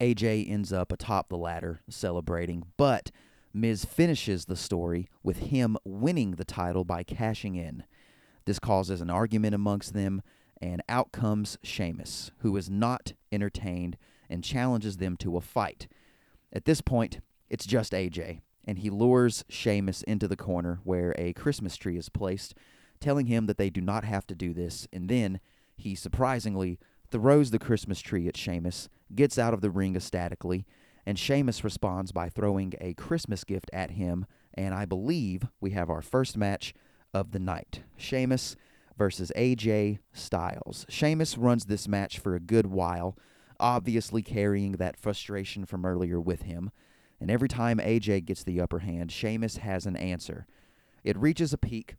AJ ends up atop the ladder celebrating, but Miz finishes the story with him winning the title by cashing in. This causes an argument amongst them, and out comes Sheamus, who is not entertained and challenges them to a fight. At this point, it's just AJ, and he lures Sheamus into the corner where a Christmas tree is placed, telling him that they do not have to do this, and then he surprisingly throws the Christmas tree at Sheamus, gets out of the ring ecstatically, and Sheamus responds by throwing a Christmas gift at him, and I believe we have our first match of the night. Sheamus versus AJ Styles. Sheamus runs this match for a good while, obviously carrying that frustration from earlier with him. And every time AJ gets the upper hand, Sheamus has an answer. It reaches a peak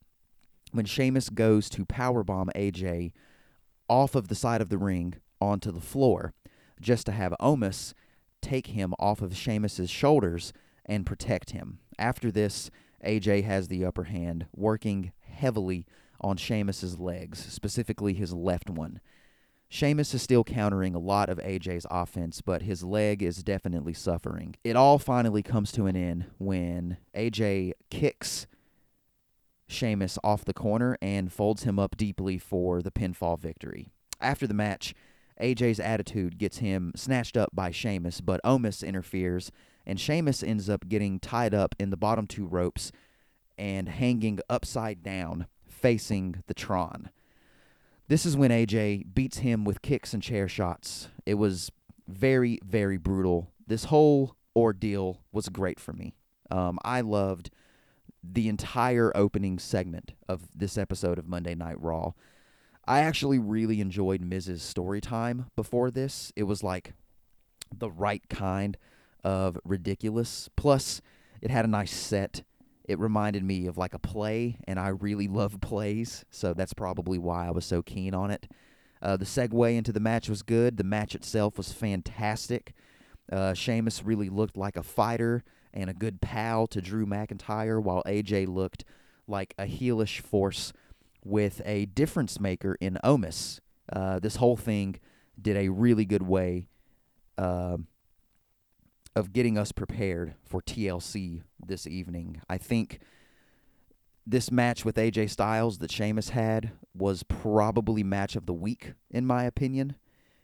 when Sheamus goes to powerbomb AJ off of the side of the ring onto the floor, just to have Omos take him off of Sheamus's shoulders and protect him. After this, AJ has the upper hand, working heavily on Sheamus's legs, specifically his left one. Sheamus is still countering a lot of AJ's offense, but his leg is definitely suffering. It all finally comes to an end when AJ kicks Sheamus off the corner and folds him up deeply for the pinfall victory. After the match, AJ's attitude gets him snatched up by Sheamus, but Omos interferes, and Sheamus ends up getting tied up in the bottom two ropes and hanging upside down, facing the Tron. This is when AJ beats him with kicks and chair shots. It was very, very brutal. This whole ordeal was great for me. Um, I loved the entire opening segment of this episode of Monday Night Raw. I actually really enjoyed Miz's story time before this. It was like the right kind of ridiculous. Plus, it had a nice set it reminded me of like a play, and I really love plays, so that's probably why I was so keen on it. Uh, the segue into the match was good. The match itself was fantastic. Uh, Sheamus really looked like a fighter and a good pal to Drew McIntyre, while AJ looked like a heelish force with a difference maker in Omos. Uh, this whole thing did a really good way uh, of getting us prepared for TLC this evening. I think this match with AJ Styles that Sheamus had was probably match of the week in my opinion.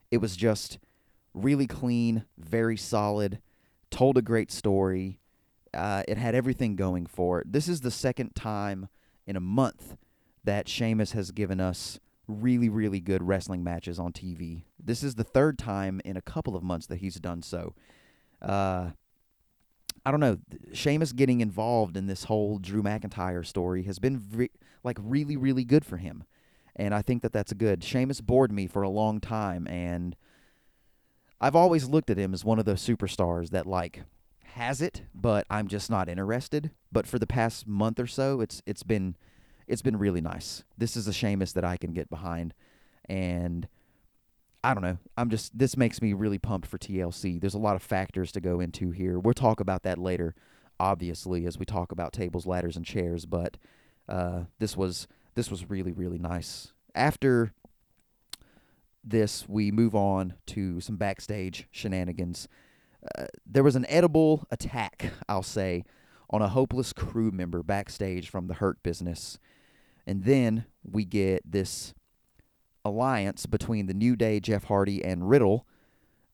It was just really clean, very solid, told a great story. Uh, it had everything going for it. This is the second time in a month that Sheamus has given us really, really good wrestling matches on TV. This is the third time in a couple of months that he's done so. Uh, I don't know. Sheamus getting involved in this whole Drew McIntyre story has been re- like really, really good for him, and I think that that's good. Sheamus bored me for a long time, and I've always looked at him as one of those superstars that like has it, but I'm just not interested. But for the past month or so, it's it's been it's been really nice. This is a Sheamus that I can get behind, and I don't know. I'm just this makes me really pumped for TLC. There's a lot of factors to go into here. We'll talk about that later, obviously, as we talk about tables, ladders, and chairs. But uh, this was this was really really nice. After this, we move on to some backstage shenanigans. Uh, there was an edible attack, I'll say, on a hopeless crew member backstage from the Hurt Business, and then we get this alliance between the New Day, Jeff Hardy, and Riddle,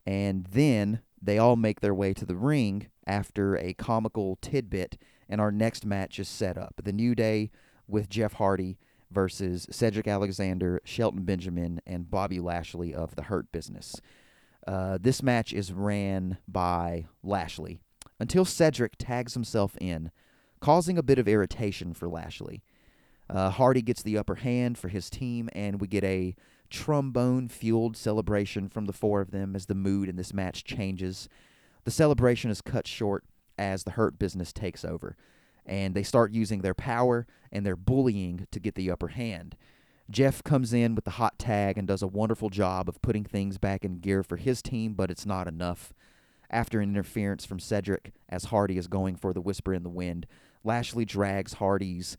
and then they all make their way to the ring after a comical tidbit, and our next match is set up. The New Day with Jeff Hardy versus Cedric Alexander, Shelton Benjamin, and Bobby Lashley of the Hurt Business. Uh, this match is ran by Lashley until Cedric tags himself in, causing a bit of irritation for Lashley. Uh, Hardy gets the upper hand for his team, and we get a trombone fueled celebration from the four of them as the mood in this match changes. The celebration is cut short as the Hurt Business takes over, and they start using their power and their bullying to get the upper hand. Jeff comes in with the hot tag and does a wonderful job of putting things back in gear for his team, but it's not enough. After an interference from Cedric, as Hardy is going for the whisper in the wind, Lashley drags Hardy's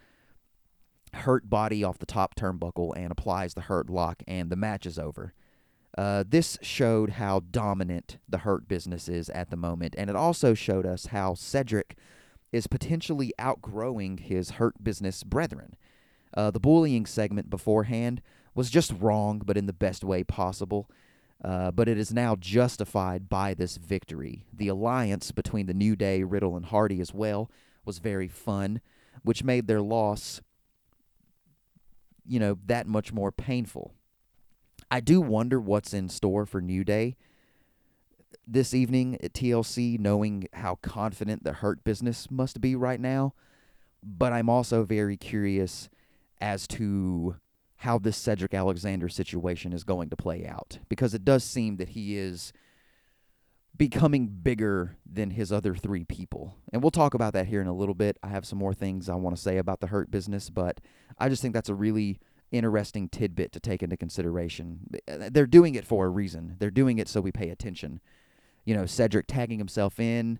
hurt body off the top turnbuckle and applies the hurt lock, and the match is over. Uh, this showed how dominant the hurt business is at the moment, and it also showed us how Cedric is potentially outgrowing his hurt business brethren. Uh, the bullying segment beforehand was just wrong, but in the best way possible. Uh, but it is now justified by this victory. The alliance between the New Day, Riddle, and Hardy as well was very fun, which made their loss you know, that much more painful. I do wonder what's in store for New Day this evening at TLC, knowing how confident the Hurt business must be right now. But I'm also very curious as to how this Cedric Alexander situation is going to play out because it does seem that he is becoming bigger than his other three people. And we'll talk about that here in a little bit. I have some more things I want to say about the hurt business, but I just think that's a really interesting tidbit to take into consideration. They're doing it for a reason. They're doing it so we pay attention. You know, Cedric tagging himself in,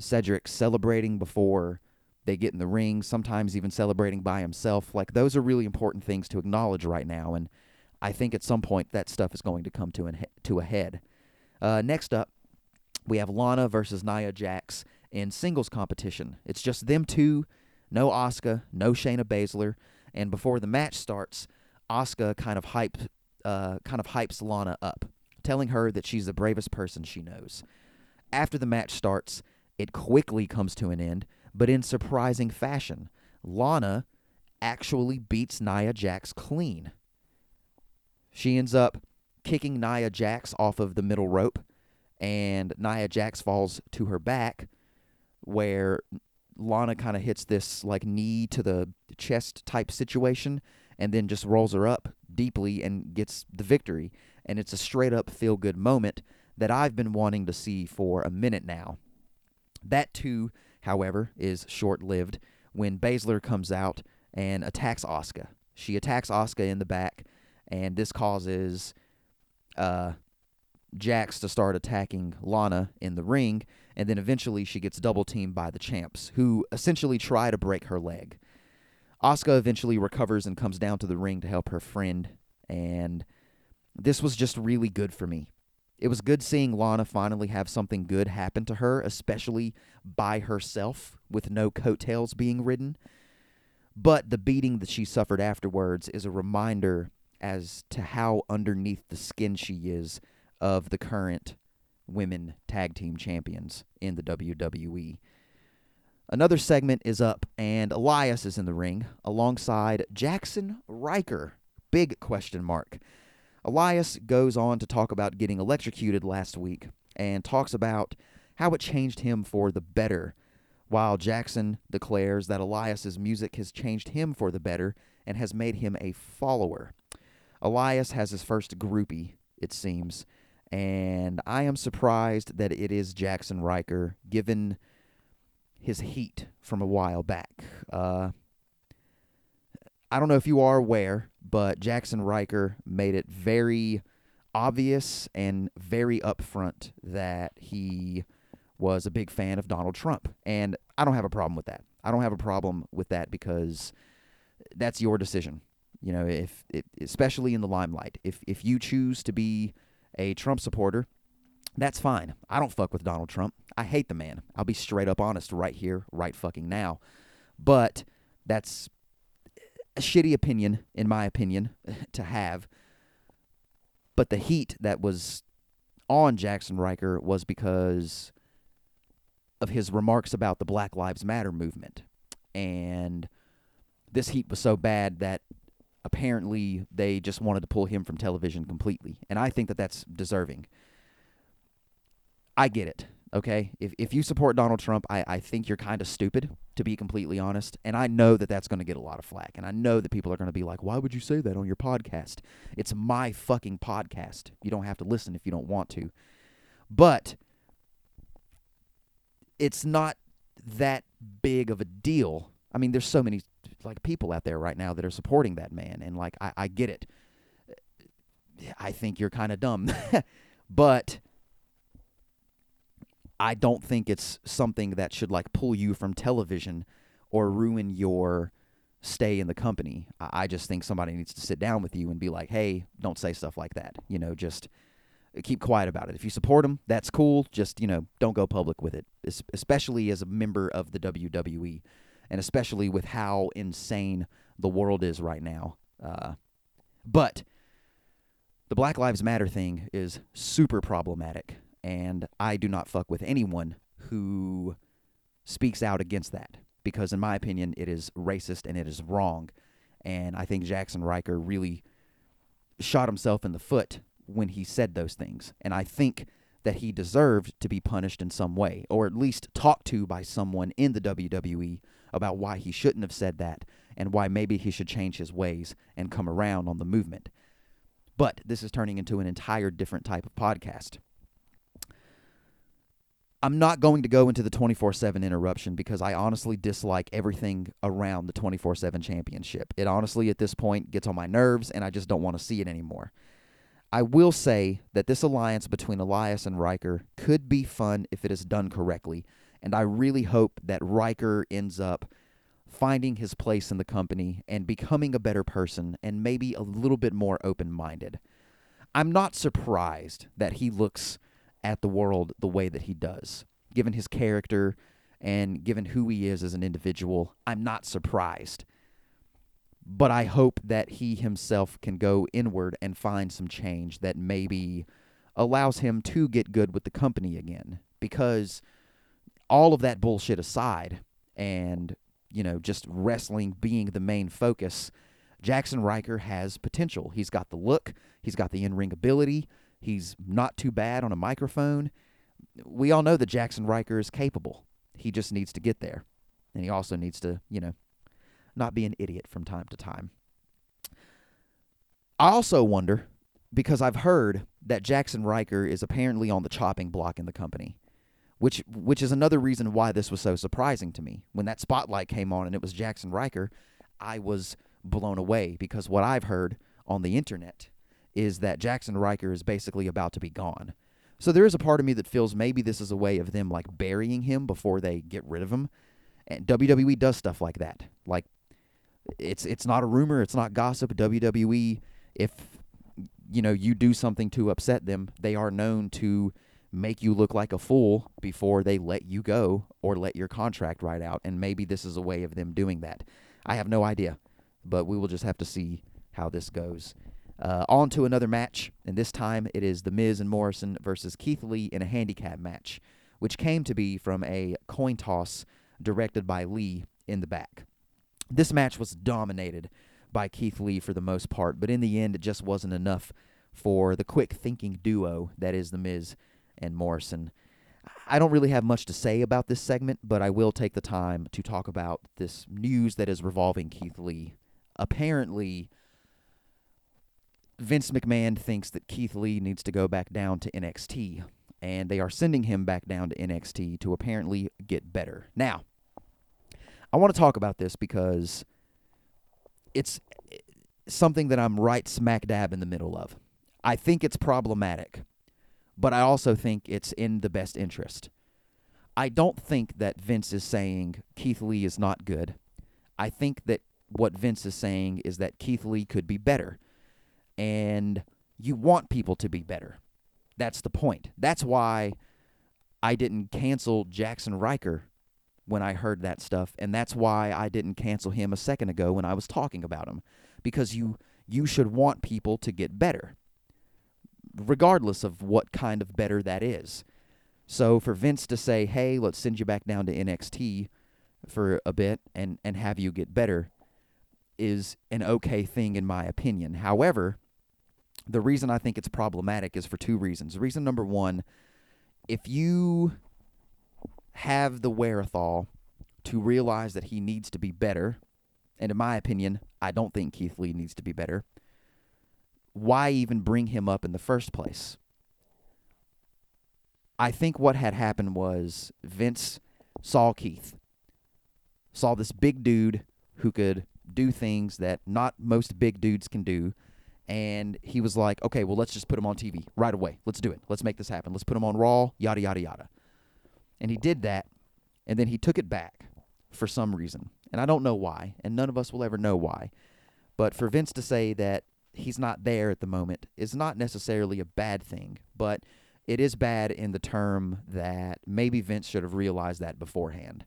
Cedric celebrating before they get in the ring, sometimes even celebrating by himself. Like those are really important things to acknowledge right now and I think at some point that stuff is going to come to an to a head. Uh, next up, we have Lana versus Nia Jax in singles competition. It's just them two, no Asuka, no Shayna Baszler, and before the match starts, Asuka kind of hype, uh, kind of hypes Lana up, telling her that she's the bravest person she knows. After the match starts, it quickly comes to an end, but in surprising fashion, Lana actually beats Nia Jax clean. She ends up kicking Nia Jax off of the middle rope, and Nia Jax falls to her back, where Lana kind of hits this like knee to the chest type situation and then just rolls her up deeply and gets the victory. And it's a straight up feel good moment that I've been wanting to see for a minute now. That too, however, is short lived when Baszler comes out and attacks Asuka. She attacks Asuka in the back, and this causes uh, Jax to start attacking Lana in the ring, and then eventually she gets double teamed by the champs, who essentially try to break her leg. Asuka eventually recovers and comes down to the ring to help her friend, and this was just really good for me. It was good seeing Lana finally have something good happen to her, especially by herself with no coattails being ridden. But the beating that she suffered afterwards is a reminder as to how underneath the skin she is of the current women tag team champions in the WWE. Another segment is up, and Elias is in the ring alongside Jackson Ryker. Big question mark. Elias goes on to talk about getting electrocuted last week and talks about how it changed him for the better, while Jackson declares that Elias's music has changed him for the better and has made him a follower. Elias has his first groupie, it seems, and I am surprised that it is Jackson Ryker, given his heat from a while back. Uh, I don't know if you are aware, but Jackson Ryker made it very obvious and very upfront that he was a big fan of Donald Trump. And I don't have a problem with that. I don't have a problem with that because that's your decision. You know, if it, especially in the limelight, if if you choose to be a Trump supporter, that's fine. I don't fuck with Donald Trump. I hate the man. I'll be straight up honest right here, right fucking now. But that's a shitty opinion, in my opinion, to have. But the heat that was on Jackson Ryker was because of his remarks about the Black Lives Matter movement. And this heat was so bad that apparently they just wanted to pull him from television completely. And I think that that's deserving. I get it. Okay, if if you support Donald Trump, I, I think you're kind of stupid, to be completely honest. And I know that that's going to get a lot of flack. And I know that people are going to be like, why would you say that on your podcast? It's my fucking podcast. You don't have to listen if you don't want to. But it's not that big of a deal. I mean, there's so many like people out there right now that are supporting that man, and like I, I get it. I think you're kind of dumb, but I don't think it's something that should like pull you from television or ruin your stay in the company. I just think somebody needs to sit down with you and be like, "Hey, don't say stuff like that." You know, just keep quiet about it. If you support them, that's cool. Just you know, don't go public with it, especially as a member of the WWE, and especially with how insane the world is right now. Uh, but the Black Lives Matter thing is super problematic and I do not fuck with anyone who speaks out against that because, in my opinion, it is racist and it is wrong. And I think Jackson Ryker really shot himself in the foot when he said those things. And I think that he deserved to be punished in some way, or at least talked to by someone in the WWE about why he shouldn't have said that and why maybe he should change his ways and come around on the movement. But this is turning into an entire different type of podcast. I'm not going to go into the 24 7 interruption because I honestly dislike everything around the 24 7 championship. It honestly, at this point, gets on my nerves and I just don't want to see it anymore. I will say that this alliance between Elias and Ryker could be fun if it is done correctly, and I really hope that Ryker ends up finding his place in the company and becoming a better person and maybe a little bit more open minded. I'm not surprised that he looks at the world the way that he does. Given his character and given who he is as an individual, I'm not surprised. But I hope that he himself can go inward and find some change that maybe allows him to get good with the company again. Because all of that bullshit aside, and, you know, just wrestling being the main focus, Jackson Ryker has potential. He's got the look, he's got the in ring ability, He's not too bad on a microphone. We all know that Jackson Ryker is capable. He just needs to get there. And he also needs to, you know, not be an idiot from time to time. I also wonder because I've heard that Jackson Ryker is apparently on the chopping block in the company, which which is another reason why this was so surprising to me. When that spotlight came on and it was Jackson Ryker, I was blown away because what I've heard on the internet is that Jackson Ryker is basically about to be gone. So there is a part of me that feels maybe this is a way of them like burying him before they get rid of him. And WWE does stuff like that. Like it's it's not a rumor, it's not gossip. WWE if you know, you do something to upset them, they are known to make you look like a fool before they let you go or let your contract ride out. And maybe this is a way of them doing that. I have no idea, but we will just have to see how this goes. Uh, on to another match, and this time it is The Miz and Morrison versus Keith Lee in a handicap match, which came to be from a coin toss directed by Lee in the back. This match was dominated by Keith Lee for the most part, but in the end, it just wasn't enough for the quick thinking duo that is The Miz and Morrison. I don't really have much to say about this segment, but I will take the time to talk about this news that is revolving Keith Lee. Apparently, Vince McMahon thinks that Keith Lee needs to go back down to NXT, and they are sending him back down to NXT to apparently get better. Now, I want to talk about this because it's eh, something that I'm right smack dab in the middle of. I think it's problematic, but I also think it's in the best interest. I don't think that Vince is saying Keith Lee is not good. I think that what Vince is saying is that Keith Lee could be better and you want people to be better. That's the point. That's why I didn't cancel Jackson Ryker when I heard that stuff, and that's why I didn't cancel him a second ago when I was talking about him because you you should want people to get better regardless of what kind of better that is. So for Vince to say, "Hey, let's send you back down to NXT for a bit and and have you get better," is an okay thing in my opinion. However, the reason I think it's problematic is for two reasons. Reason number one, if you have the wherewithal to realize that he needs to be better, and in my opinion, I don't think Keith Lee needs to be better, why even bring him up in the first place? I think what had happened was Vince saw Keith, saw this big dude who could do things that not most big dudes can do and he was like, okay, well, let's just put him on TV right away. Let's do it. Let's make this happen. Let's put him on Raw, yada, yada, yada. And he did that, and then he took it back for some reason. And I don't know why, and none of us will ever know why. But for Vince to say that he's not there at the moment is not necessarily a bad thing, but it is bad in the term that maybe Vince should have realized that beforehand.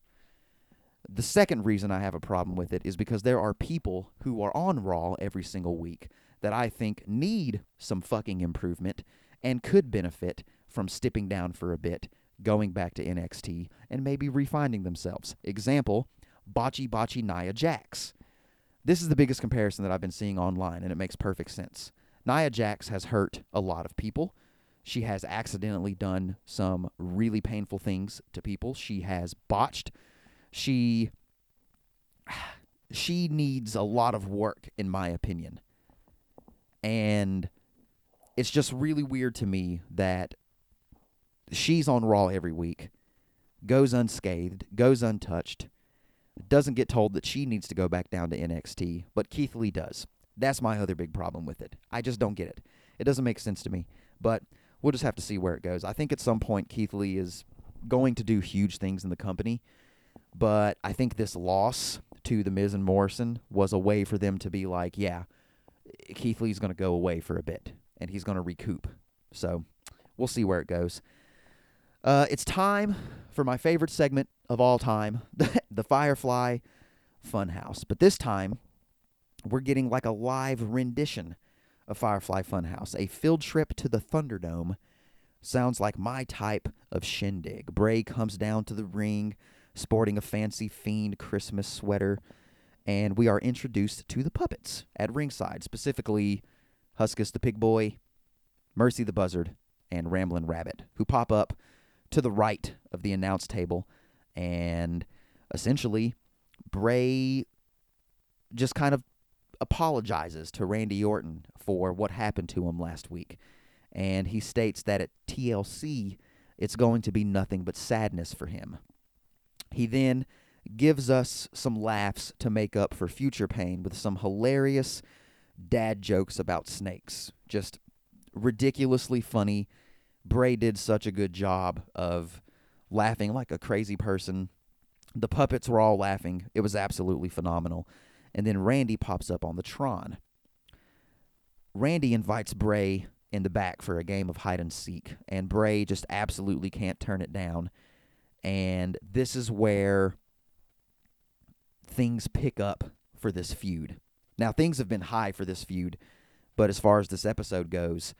The second reason I have a problem with it is because there are people who are on Raw every single week that I think need some fucking improvement and could benefit from stepping down for a bit, going back to NXT, and maybe refinding themselves. Example, Botchy Botchy Nia Jax. This is the biggest comparison that I've been seeing online, and it makes perfect sense. Nia Jax has hurt a lot of people. She has accidentally done some really painful things to people. She has botched. She she needs a lot of work in my opinion. And it's just really weird to me that she's on Raw every week, goes unscathed, goes untouched, doesn't get told that she needs to go back down to NXT, but Keith Lee does. That's my other big problem with it. I just don't get it. It doesn't make sense to me. But we'll just have to see where it goes. I think at some point Keith Lee is going to do huge things in the company, but I think this loss to the Miz and Morrison was a way for them to be like, yeah, Keith Lee's going to go away for a bit and he's going to recoup. So we'll see where it goes. Uh, it's time for my favorite segment of all time, the Firefly Funhouse. But this time, we're getting like a live rendition of Firefly Funhouse, a field trip to the Thunderdome. Sounds like my type of shindig. Bray comes down to the ring sporting a fancy fiend Christmas sweater and we are introduced to the puppets at ringside, specifically Huskus the Pig Boy, Mercy the Buzzard, and Ramblin' Rabbit, who pop up to the right of the announce table, and essentially Bray just kind of apologizes to Randy Orton for what happened to him last week. And he states that at TLC, it's going to be nothing but sadness for him. He then gives us some laughs to make up for future pain with some hilarious dad jokes about snakes. Just ridiculously funny. Bray did such a good job of laughing like a crazy person. The puppets were all laughing. It was absolutely phenomenal. And then Randy pops up on the Tron. Randy invites Bray in the back for a game of hide and seek, and Bray just absolutely can't turn it down. And this is where things pick up for this feud. Now, things have been high for this feud, but as far as this episode goes,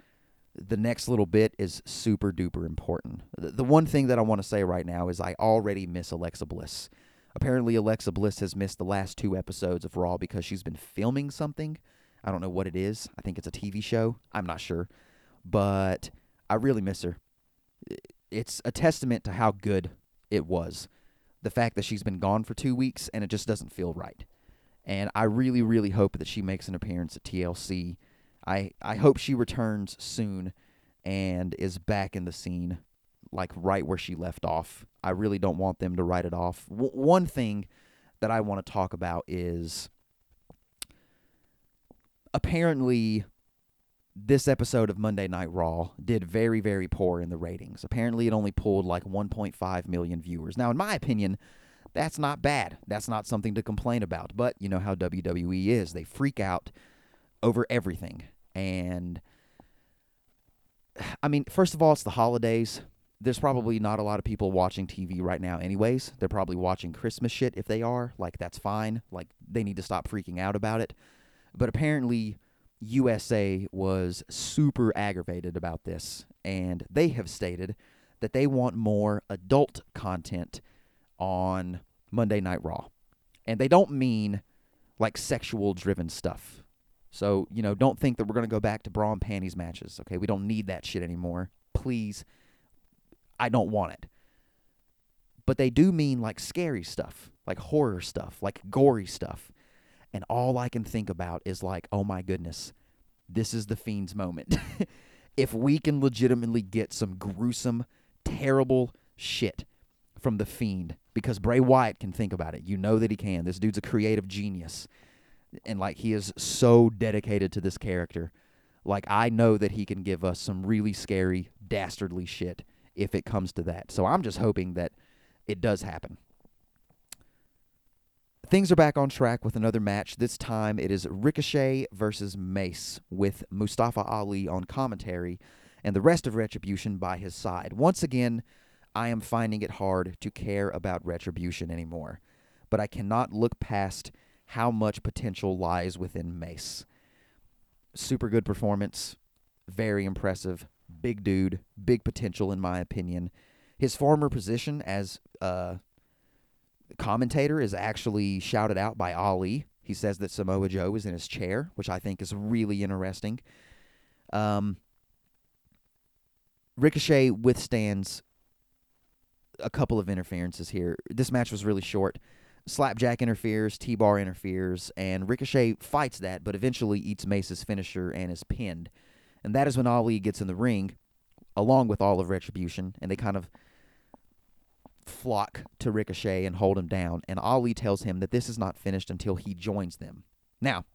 the next little bit is super duper important. The, one thing that I want to say right now is I already miss Alexa Bliss. Apparently, Alexa Bliss has missed the last two episodes of Raw because she's been filming something. I don't know what it is. I think it's a TV show. I'm not sure. But I really miss her. It's a testament to how good it was. The fact that she's been gone for two weeks and it just doesn't feel right. And I really, really hope that she makes an appearance at TLC. I, I hope she returns soon and is back in the scene, like right where she left off. I really don't want them to write it off. W- one thing that I want to talk about is apparently this episode of Monday Night Raw did very, very poor in the ratings. Apparently, it only pulled like 1.5 million viewers. Now, in my opinion, that's not bad. That's not something to complain about. But you know how WWE is. They freak out over everything. And I mean, first of all, it's the holidays. There's mm-hmm. probably not a lot of people watching TV right now, anyways. They're probably watching Christmas shit if they are. Like, that's fine. Like, they need to stop freaking out about it. But apparently, USA was super aggravated about this, and they have stated that they want more adult content on Monday Night Raw. And they don't mean like sexual driven stuff. So, you know, don't think that we're going to go back to bra and panties matches, okay? We don't need that shit anymore. Please. I don't want it. But they do mean like scary stuff, like horror stuff, like gory stuff. And all I can think about is like, oh my goodness, this is the Fiend's moment. if we can legitimately get some gruesome, terrible shit from the Fiend, because Bray Wyatt can think about it. You know that he can. This dude's a creative genius. And like he is so dedicated to this character. Like I know that he can give us some really scary, dastardly shit if it comes to that. So I'm just hoping that it does happen. Things are back on track with another match. This time it is Ricochet versus Mace with Mustafa Ali on commentary and the rest of Retribution by his side. Once again, I am finding it hard to care about Retribution anymore, but I cannot look past how much potential lies within Mace. Super good performance, very impressive, big dude, big potential in my opinion. His former position as uh, commentator is actually shouted out by Ali. He says that Samoa Joe is in his chair, which I think is really interesting. Um, Ricochet withstands a couple of interferences here. This match was really short. Slapjack interferes, T Bar interferes, and Ricochet fights that, but eventually eats Mace's finisher and is pinned. And that is when Ali gets in the ring, along with all of Retribution, and they kind of flock to Ricochet and hold him down. And Ali tells him that this is not finished until he joins them. Now,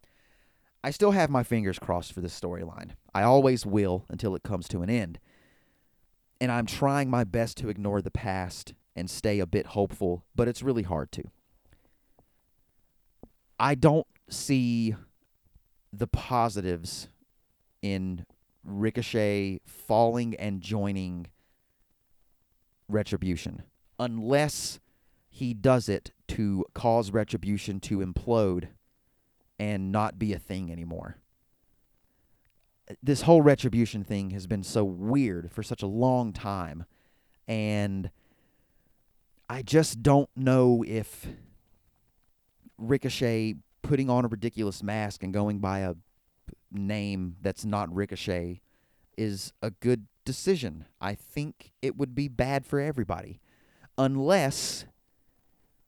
I still have my fingers crossed for this storyline. I always will until it comes to an end. And I'm trying my best to ignore the past and stay a bit hopeful, but it's really hard to. I don't see the positives in Ricochet falling and joining Retribution unless he does it to cause Retribution to implode and not be a thing anymore. This whole Retribution thing has been so weird for such a long time, and I just don't know if Ricochet putting on a ridiculous mask and going by a name that's not Ricochet is a good decision. I think it would be bad for everybody unless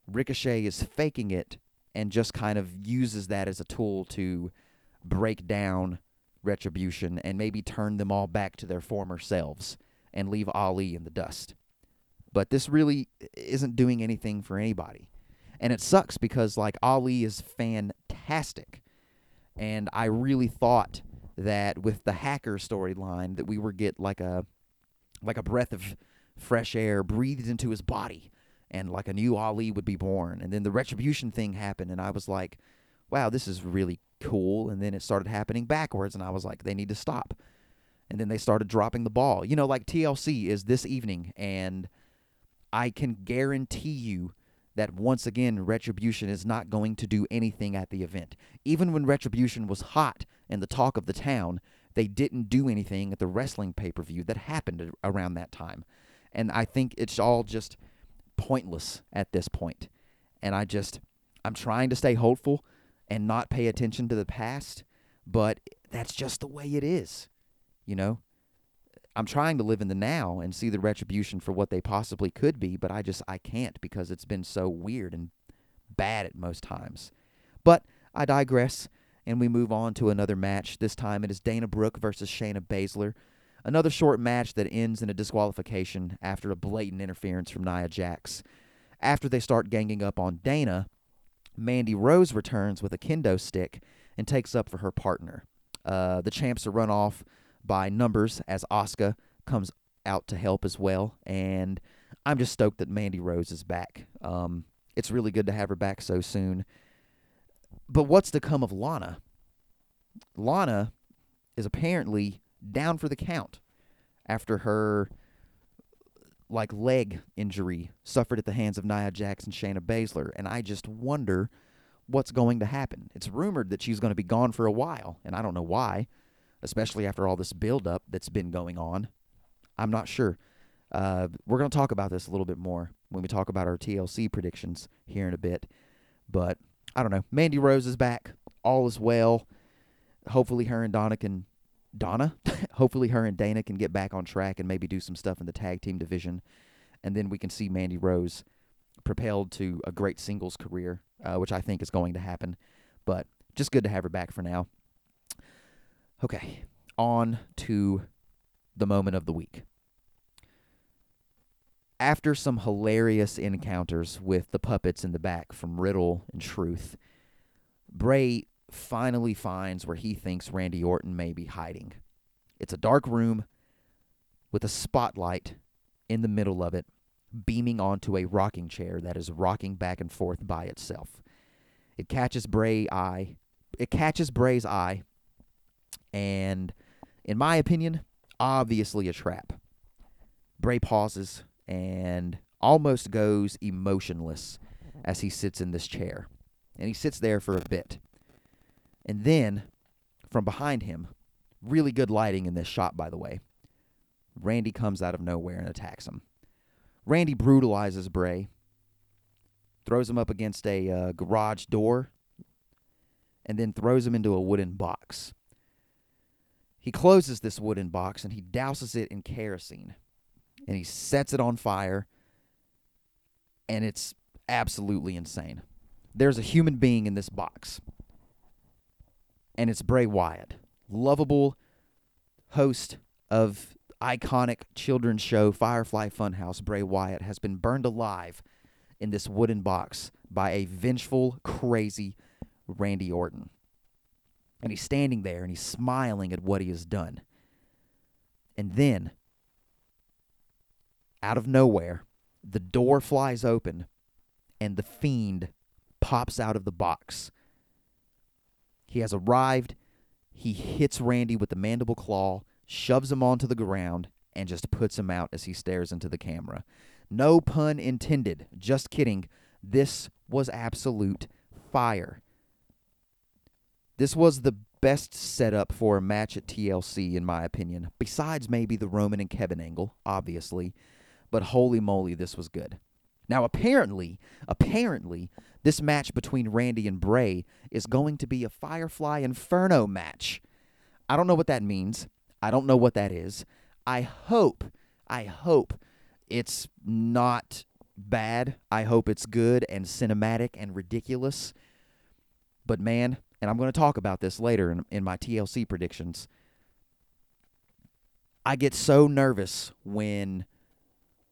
Ricochet is faking it and just kind of uses that as a tool to break down Retribution and maybe turn them all back to their former selves and leave Ali in the dust. But this really isn't doing anything for anybody. And it sucks because like Ali is fantastic. And I really thought that with the hacker storyline that we would get like a like a breath of fresh air breathed into his body and like a new Ali would be born. And then the retribution thing happened and I was like, wow, this is really cool, and then it started happening backwards, and I was like, they need to stop. And then they started dropping the ball. You know, like TLC is this evening, and I can guarantee you that once again, Retribution is not going to do anything at the event. Even when Retribution was hot and the talk of the town, they didn't do anything at the wrestling pay per view that happened around that time. And I think it's all just pointless at this point. And I just, I'm trying to stay hopeful and not pay attention to the past, but that's just the way it is. You know, I'm trying to live in the now and see the retribution for what they possibly could be, but I just I can't because it's been so weird and bad at most times. But I digress and we move on to another match. This time it is Dana Brooke versus Shayna Baszler. Another short match that ends in a disqualification after a blatant interference from Nia Jax. After they start ganging up on Dana, Mandy Rose returns with a kendo stick and takes up for her partner. Uh, the champs are run off by numbers as Oscar comes out to help as well. And I'm just stoked that Mandy Rose is back. Um, it's really good to have her back so soon. But what's to come of Lana? Lana is apparently down for the count after her like leg injury suffered at the hands of Nia and Shayna Baszler, and I just wonder what's going to happen. It's rumored that she's going to be gone for a while, and I don't know why especially after all this buildup that's been going on. I'm not sure. Uh, we're going to talk about this a little bit more when we talk about our TLC predictions here in a bit. But I don't know. Mandy Rose is back. All is well. Hopefully, her and Donna can. Donna? Hopefully, her and Dana can get back on track and maybe do some stuff in the tag team division. And then we can see Mandy Rose propelled to a great singles career, uh, which I think is going to happen. But just good to have her back for now. Okay, on to the moment of the week. After some hilarious encounters with the puppets in the back from Riddle and Truth, Bray finally finds where he thinks Randy Orton may be hiding. It's a dark room with a spotlight in the middle of it, beaming onto a rocking chair that is rocking back and forth by itself. It catches Bray eye. It catches Bray's eye and in my opinion, obviously a trap. Bray pauses and almost goes emotionless as he sits in this chair. And he sits there for a bit. And then, from behind him, really good lighting in this shot, by the way, Randy comes out of nowhere and attacks him. Randy brutalizes Bray, throws him up against a uh, garage door, and then throws him into a wooden box. He closes this wooden box and he douses it in kerosene and he sets it on fire and it's absolutely insane. There's a human being in this box and it's Bray Wyatt, lovable host of iconic children's show Firefly Funhouse. Bray Wyatt has been burned alive in this wooden box by a vengeful, crazy Randy Orton. And he's standing there and he's smiling at what he has done. And then, out of nowhere, the door flies open and the fiend pops out of the box. He has arrived. He hits Randy with the mandible claw, shoves him onto the ground, and just puts him out as he stares into the camera. No pun intended. Just kidding. This was absolute fire. This was the best setup for a match at TLC, in my opinion, besides maybe the Roman and Kevin angle, obviously. But holy moly, this was good. Now, apparently, apparently, this match between Randy and Bray is going to be a Firefly Inferno match. I don't know what that means. I don't know what that is. I hope, I hope it's not bad. I hope it's good and cinematic and ridiculous. But man, and I'm going to talk about this later in, in my TLC predictions. I get so nervous when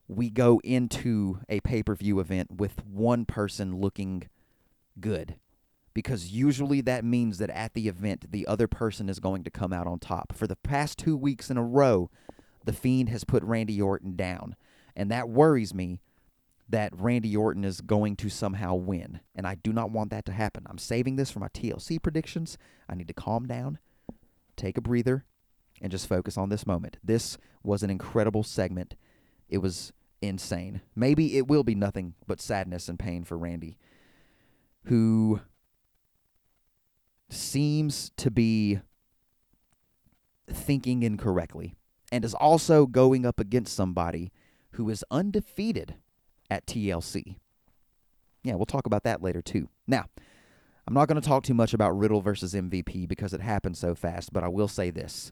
we go into a pay per view event with one person looking good. Because usually that means that at the event, the other person is going to come out on top. For the past two weeks in a row, The Fiend has put Randy Orton down. And that worries me that Randy Orton is going to somehow win, and I do not want that to happen. I'm saving this for my TLC predictions. I need to calm down, take a breather, and just focus on this moment. This was an incredible segment. It was insane. Maybe it will be nothing but sadness and pain for Randy, who seems to be thinking incorrectly and is also going up against somebody who is undefeated at TLC. Yeah, we'll talk about that later too. Now, I'm not going to talk too much about Riddle versus MVP because it happened so fast, but I will say this.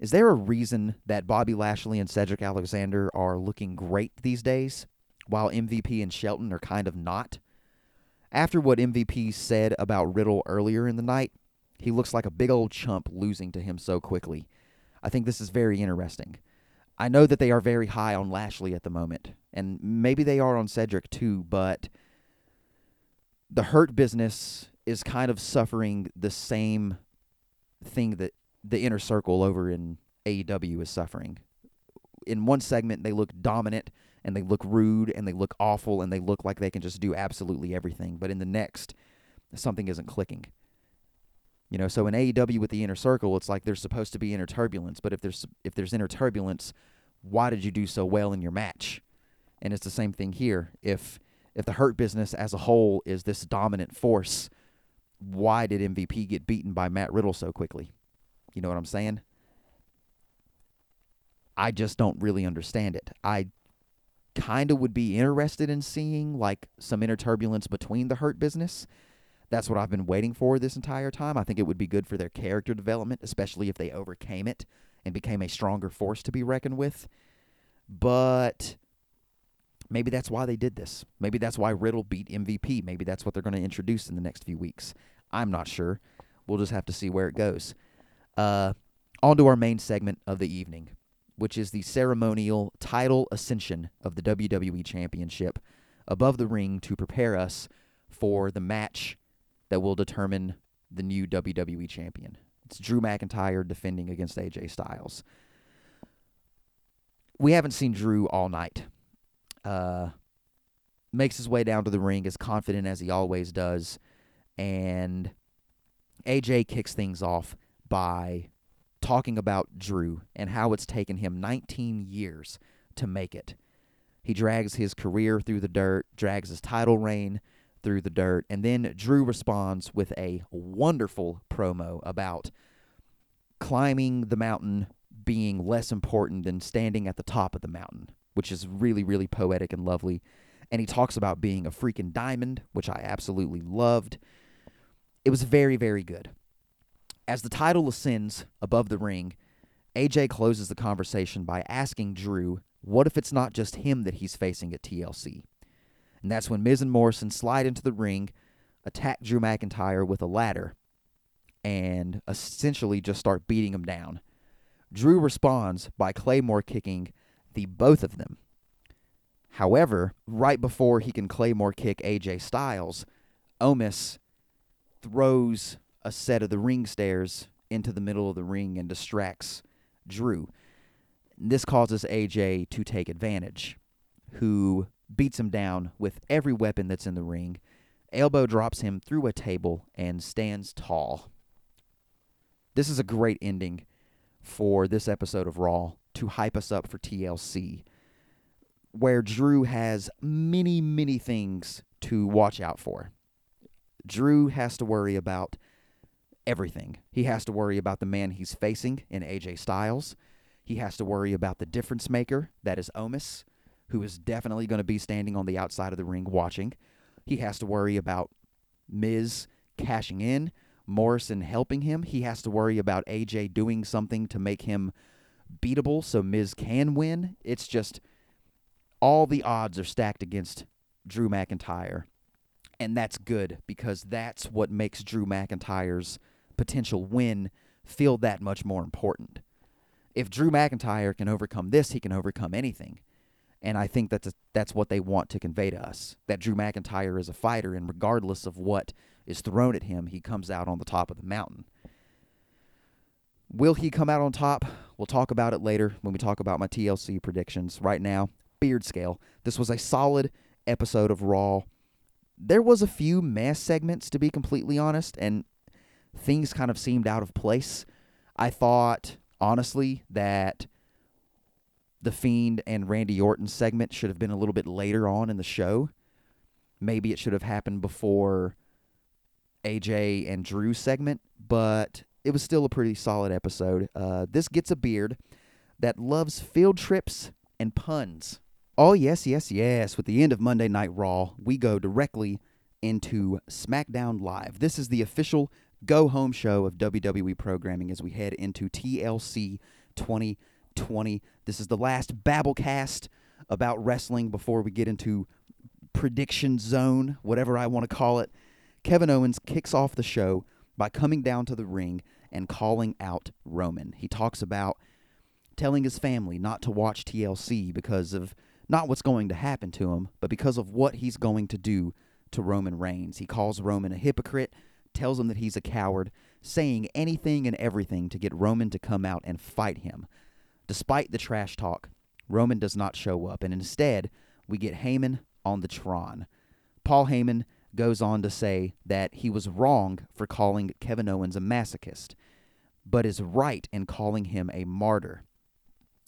Is there a reason that Bobby Lashley and Cedric Alexander are looking great these days, while MVP and Shelton are kind of not? After what MVP said about Riddle earlier in the night, he looks like a big old chump losing to him so quickly. I think this is very interesting. I know that they are very high on Lashley at the moment, and maybe they are on Cedric too, but the hurt business is kind of suffering the same thing that the inner circle over in AEW is suffering. In one segment, they look dominant and they look rude and they look awful and they look like they can just do absolutely everything. But in the next, something isn't clicking. You know, so in AEW with the inner circle, it's like there's supposed to be inner turbulence, but if there's if there's inner turbulence, why did you do so well in your match? And it's the same thing here. If if the hurt business as a whole is this dominant force, why did MVP get beaten by Matt Riddle so quickly? You know what I'm saying? I just don't really understand it. I kind of would be interested in seeing like some inner turbulence between the hurt business. That's what I've been waiting for this entire time. I think it would be good for their character development, especially if they overcame it and became a stronger force to be reckoned with. But maybe that's why they did this. Maybe that's why Riddle beat MVP. Maybe that's what they're going to introduce in the next few weeks. I'm not sure. We'll just have to see where it goes. Uh, on to our main segment of the evening, which is the ceremonial title ascension of the WWE Championship above the ring to prepare us for the match that will determine the new WWE Champion. It's Drew McIntyre defending against AJ Styles. We haven't seen Drew all night. Uh, makes his way down to the ring as confident as he always does, and AJ kicks things off by talking about Drew and how it's taken him 19 years to make it. He drags his career through the dirt, drags his title reign through the dirt, and then Drew responds with a wonderful promo about climbing the mountain being less important than standing at the top of the mountain, which is really, really poetic and lovely. And he talks about being a freaking diamond, which I absolutely loved. It was very, very good. As the title ascends above the ring, AJ closes the conversation by asking Drew, what if it's not just him that he's facing at TLC? And that's when Miz and Morrison slide into the ring, attack Drew McIntyre with a ladder, and essentially just start beating him down. Drew responds by Claymore kicking the both of them. However, right before he can Claymore kick AJ Styles, Omos throws a set of the ring stairs into the middle of the ring and distracts Drew. This causes AJ to take advantage, who beats him down with every weapon that's in the ring, elbow drops him through a table, and stands tall. This is a great ending for this episode of Raw to hype us up for TLC, where Drew has many, many things to watch out for. Drew has to worry about everything. He has to worry about the man he's facing in AJ Styles. He has to worry about the difference maker, that is Omos, who is definitely going to be standing on the outside of the ring watching. He has to worry about Miz cashing in, Morrison helping him. He has to worry about AJ doing something to make him beatable so Miz can win. It's just all the odds are stacked against Drew McIntyre. And that's good because that's what makes Drew McIntyre's potential win feel that much more important. If Drew McIntyre can overcome this, he can overcome anything. And I think that's a, that's what they want to convey to us. That Drew McIntyre is a fighter and regardless of what is thrown at him, he comes out on the top of the mountain. Will he come out on top? We'll talk about it later when we talk about my TLC predictions. Right now, beard scale. This was a solid episode of Raw. There was a few mess segments, to be completely honest, and things kind of seemed out of place. I thought, honestly, that the Fiend and Randy Orton segment should have been a little bit later on in the show. Maybe it should have happened before AJ and Drew segment, but it was still a pretty solid episode. Uh, this gets a beard that loves field trips and puns. Oh, yes, yes, yes. With the end of Monday Night Raw, we go directly into SmackDown Live. This is the official go home show of WWE programming as we head into TLC 2020. This is the last Babblecast about wrestling before we get into prediction zone, whatever I want to call it. Kevin Owens kicks off the show by coming down to the ring and calling out Roman. He talks about telling his family not to watch TLC because of not what's going to happen to him, but because of what he's going to do to Roman Reigns. He calls Roman a hypocrite, tells him that he's a coward, saying anything and everything to get Roman to come out and fight him. Despite the trash talk, Roman does not show up, and instead, we get Heyman on the Tron. Paul Heyman goes on to say that he was wrong for calling Kevin Owens a masochist, but is right in calling him a martyr.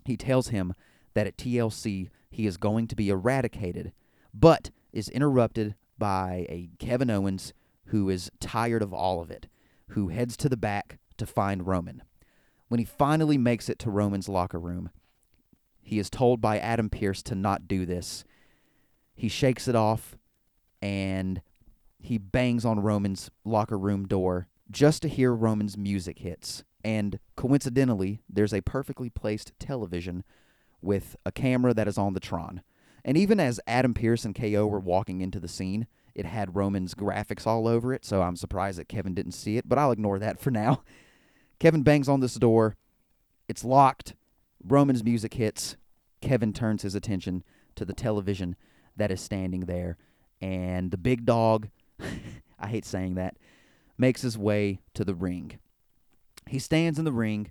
He tells him that at TLC he is going to be eradicated, but is interrupted by a Kevin Owens who is tired of all of it, who heads to the back to find Roman. When he finally makes it to Roman's locker room, he is told by Adam Pearce to not do this. He shakes it off and he bangs on Roman's locker room door just to hear Roman's music hits. And coincidentally, there's a perfectly placed television with a camera that is on the Tron. And even as Adam Pearce and KO were walking into the scene, it had Roman's graphics all over it, so I'm surprised that Kevin didn't see it, but I'll ignore that for now. Kevin bangs on this door. It's locked. Roman's music hits. Kevin turns his attention to the television that is standing there, and the big dog, I hate saying that, makes his way to the ring. He stands in the ring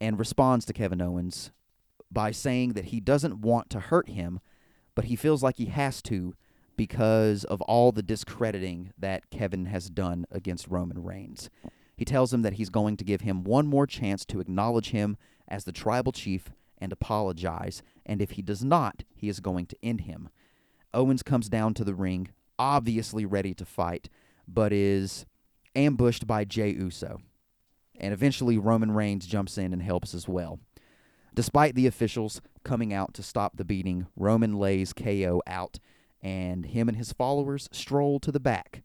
and responds to Kevin Owens by saying that he doesn't want to hurt him, but he feels like he has to because of all the discrediting that Kevin has done against Roman Reigns. He tells him that he's going to give him one more chance to acknowledge him as the tribal chief and apologize, and if he does not, he is going to end him. Owens comes down to the ring, obviously ready to fight, but is ambushed by Jey Uso. And eventually, Roman Reigns jumps in and helps as well. Despite the officials coming out to stop the beating, Roman lays KO out, and him and his followers stroll to the back.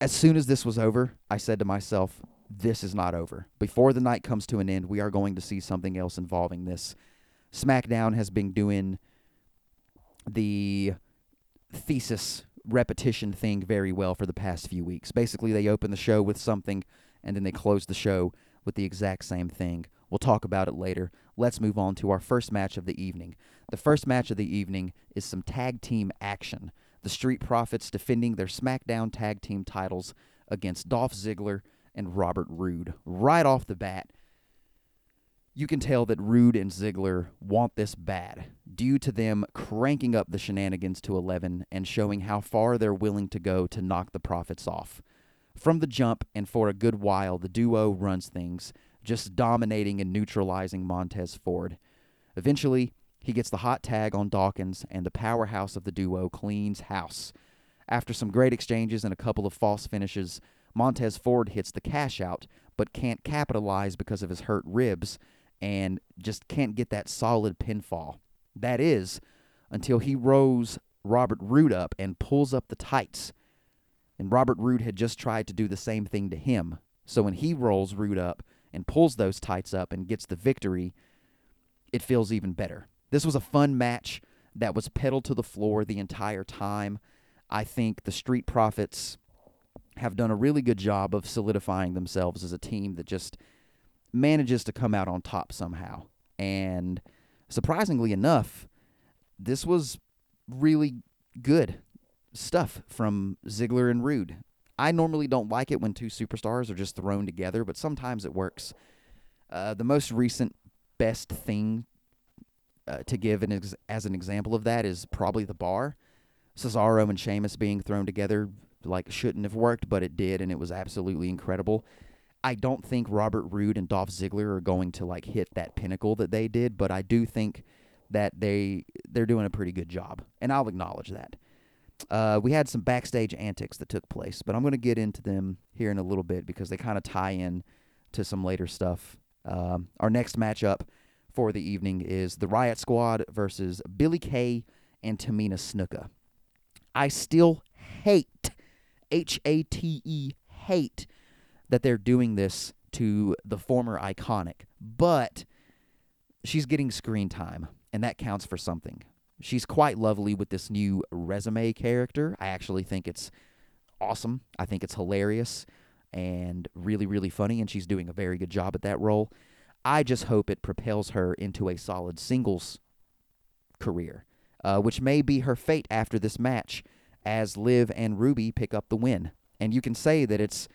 As soon as this was over, I said to myself, this is not over. Before the night comes to an end, we are going to see something else involving this. SmackDown has been doing the thesis repetition thing very well for the past few weeks. Basically, they open the show with something and then they close the show with the exact same thing. We'll talk about it later. Let's move on to our first match of the evening. The first match of the evening is some tag team action. The Street Profits defending their SmackDown tag team titles against Dolph Ziggler and Robert Roode. Right off the bat, you can tell that Roode and Ziggler want this bad, due to them cranking up the shenanigans to 11 and showing how far they're willing to go to knock the Profits off. From the jump and for a good while, the duo runs things, just dominating and neutralizing Montez Ford. Eventually, he gets the hot tag on Dawkins, and the powerhouse of the duo cleans house. After some great exchanges and a couple of false finishes, Montez Ford hits the cash out, but can't capitalize because of his hurt ribs and just can't get that solid pinfall. That is, until he rose Robert Roode up and pulls up the tights. And Robert Roode had just tried to do the same thing to him. So when he rolls Roode up and pulls those tights up and gets the victory, it feels even better. This was a fun match that was pedaled to the floor the entire time. I think the Street Profits have done a really good job of solidifying themselves as a team that just manages to come out on top somehow. And surprisingly enough, this was really good stuff from Ziggler and Roode. I normally don't like it when two superstars are just thrown together, but sometimes it works. Uh, the most recent best thing uh, to give an ex- as an example of that is probably the bar. Cesaro and Sheamus being thrown together like shouldn't have worked, but it did, and it was absolutely incredible. I don't think Robert Roode and Dolph Ziggler are going to like hit that pinnacle that they did, but I do think that they they're doing a pretty good job, and I'll acknowledge that. Uh, we had some backstage antics that took place, but I'm going to get into them here in a little bit because they kind of tie in to some later stuff. Um, our next matchup for the evening is the Riot Squad versus Billie Kay and Tamina Snuka. I still hate, H A T E, hate that they're doing this to the former iconic, but she's getting screen time, and that counts for something. She's quite lovely with this new resume character. I actually think it's awesome. I think it's hilarious and really, really funny, and she's doing a very good job at that role. I just hope it propels her into a solid singles career, uh, which may be her fate after this match as Liv and Ruby pick up the win. And you can say that it's,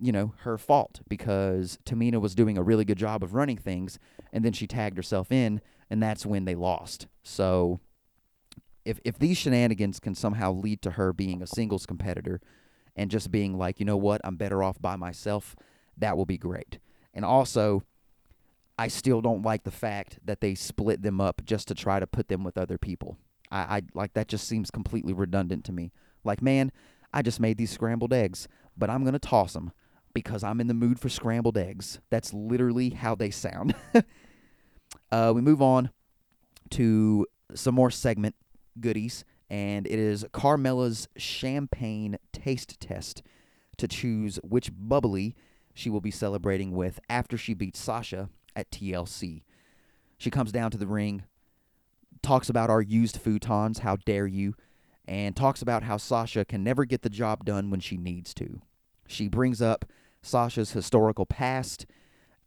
you know, her fault because Tamina was doing a really good job of running things, and then she tagged herself in, and that's when they lost. So if if these shenanigans can somehow lead to her being a singles competitor and just being like, you know what, I'm better off by myself, that will be great. And also, I still don't like the fact that they split them up just to try to put them with other people. I, I like that just seems completely redundant to me. Like, man, I just made these scrambled eggs, but I'm gonna toss them because I'm in the mood for scrambled eggs. That's literally how they sound. uh, we move on to some more segment goodies, and it is Carmella's champagne taste test to choose which bubbly she will be celebrating with after she beats Sasha at TLC. She comes down to the ring, talks about our used futons, how dare you, and talks about how Sasha can never get the job done when she needs to. She brings up Sasha's historical past,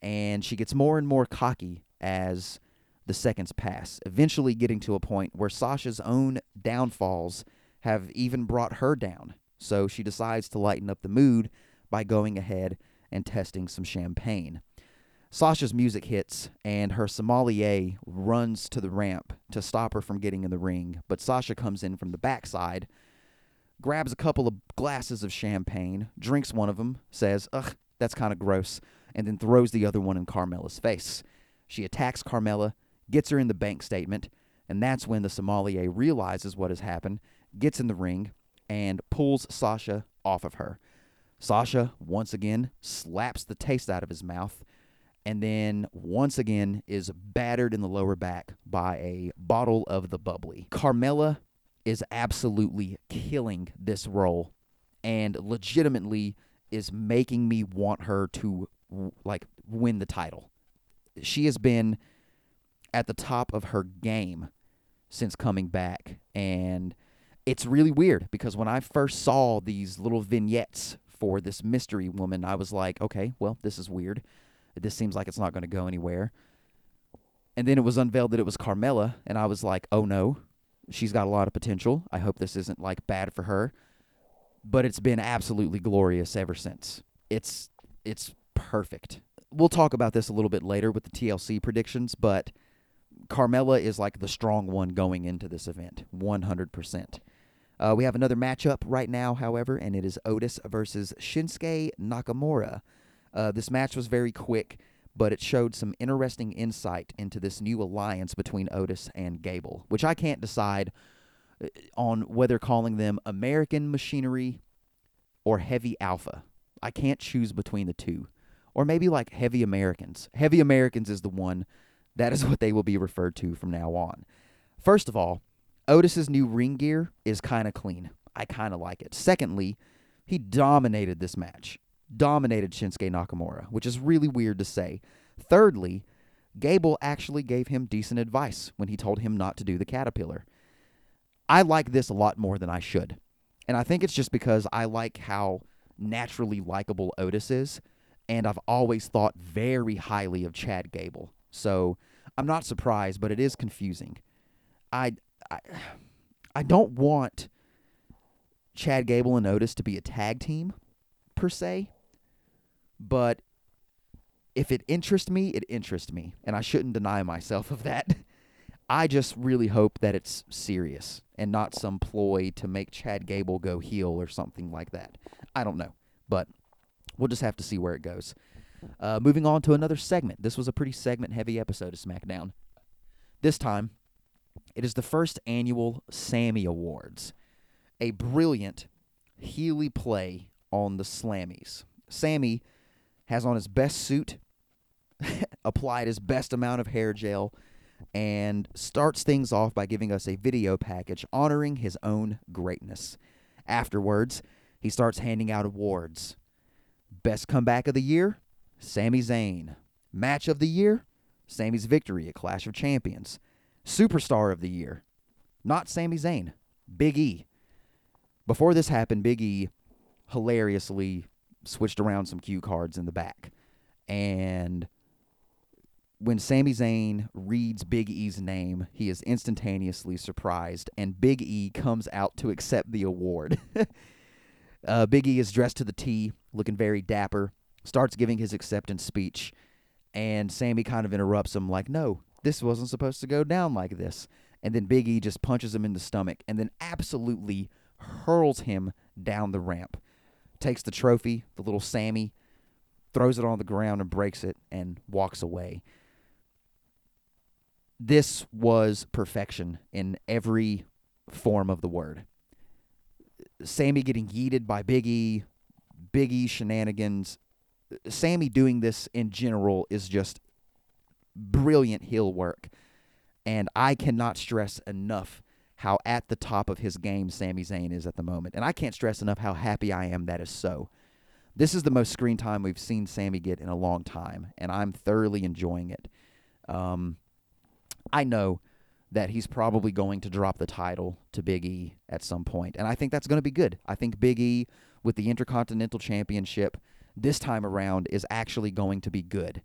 and she gets more and more cocky as the seconds pass, eventually getting to a point where Sasha's own downfalls have even brought her down. So she decides to lighten up the mood by going ahead and testing some champagne. Sasha's music hits, and her sommelier runs to the ramp to stop her from getting in the ring, but Sasha comes in from the backside, grabs a couple of glasses of champagne, drinks one of them, says, Ugh, that's kind of gross, and then throws the other one in Carmella's face. She attacks Carmella, gets her in the bank statement, and that's when the sommelier realizes what has happened, gets in the ring, and pulls Sasha off of her. Sasha, once again, slaps the taste out of his mouth and then once again is battered in the lower back by a bottle of the bubbly. Carmella is absolutely killing this role and legitimately is making me want her to like win the title. She has been at the top of her game since coming back and it's really weird because when I first saw these little vignettes for this mystery woman, I was like, okay, well, this is weird. This seems like it's not going to go anywhere. And then it was unveiled that it was Carmella, and I was like, oh no, she's got a lot of potential. I hope this isn't like bad for her. But it's been absolutely glorious ever since. It's it's perfect. We'll talk about this a little bit later with the TLC predictions, but Carmella is like the strong one going into this event, 100%. Uh, we have another matchup right now, however, and it is Otis versus Shinsuke Nakamura. Uh, this match was very quick, but it showed some interesting insight into this new alliance between Otis and Gable, which I can't decide uh, on whether calling them American Machinery or Heavy Alpha. I can't choose between the two. Or maybe like Heavy Americans. Heavy Americans is the one. That is what they will be referred to from now on. First of all, Otis's new ring gear is kind of clean. I kind of like it. Secondly, he dominated this match dominated Shinsuke Nakamura, which is really weird to say. Thirdly, Gable actually gave him decent advice when he told him not to do the caterpillar. I like this a lot more than I should. And I think it's just because I like how naturally likable Otis is, and I've always thought very highly of Chad Gable. So I'm not surprised, but it is confusing. I I, I don't want Chad Gable and Otis to be a tag team per se, but if it interests me, it interests me, and I shouldn't deny myself of that. I just really hope that it's serious and not some ploy to make Chad Gable go heel or something like that. I don't know, but we'll just have to see where it goes. Uh, moving on to another segment. This was a pretty segment heavy episode of SmackDown. This time, it is the first annual Sami Awards, a brilliant Healy play on the Slammies. Sami has on his best suit, applied his best amount of hair gel, and starts things off by giving us a video package honoring his own greatness. Afterwards, he starts handing out awards. Best comeback of the year, Sami Zayn. Match of the year, Sami's victory at Clash of Champions. Superstar of the year, not Sami Zayn, Big E. Before this happened, Big E hilariously switched around some cue cards in the back. And when Sami Zayn reads Big E's name, he is instantaneously surprised, and Big E comes out to accept the award. uh, Big E is dressed to the T, looking very dapper, starts giving his acceptance speech, and Sami kind of interrupts him, like, No, this wasn't supposed to go down like this. And then Big E just punches him in the stomach and then absolutely hurls him down the ramp. Takes the trophy, the little Sami, throws it on the ground and breaks it and walks away. This was perfection in every form of the word. Sami getting yeeted by Biggie, Biggie shenanigans. Sami doing this in general is just brilliant heel work. And I cannot stress enough how at the top of his game Sami Zayn is at the moment. And I can't stress enough how happy I am that is so. This is the most screen time we've seen Sami get in a long time, and I'm thoroughly enjoying it. Um, I know that he's probably going to drop the title to Big E at some point, and I think that's going to be good. I think Big E with the Intercontinental Championship this time around is actually going to be good.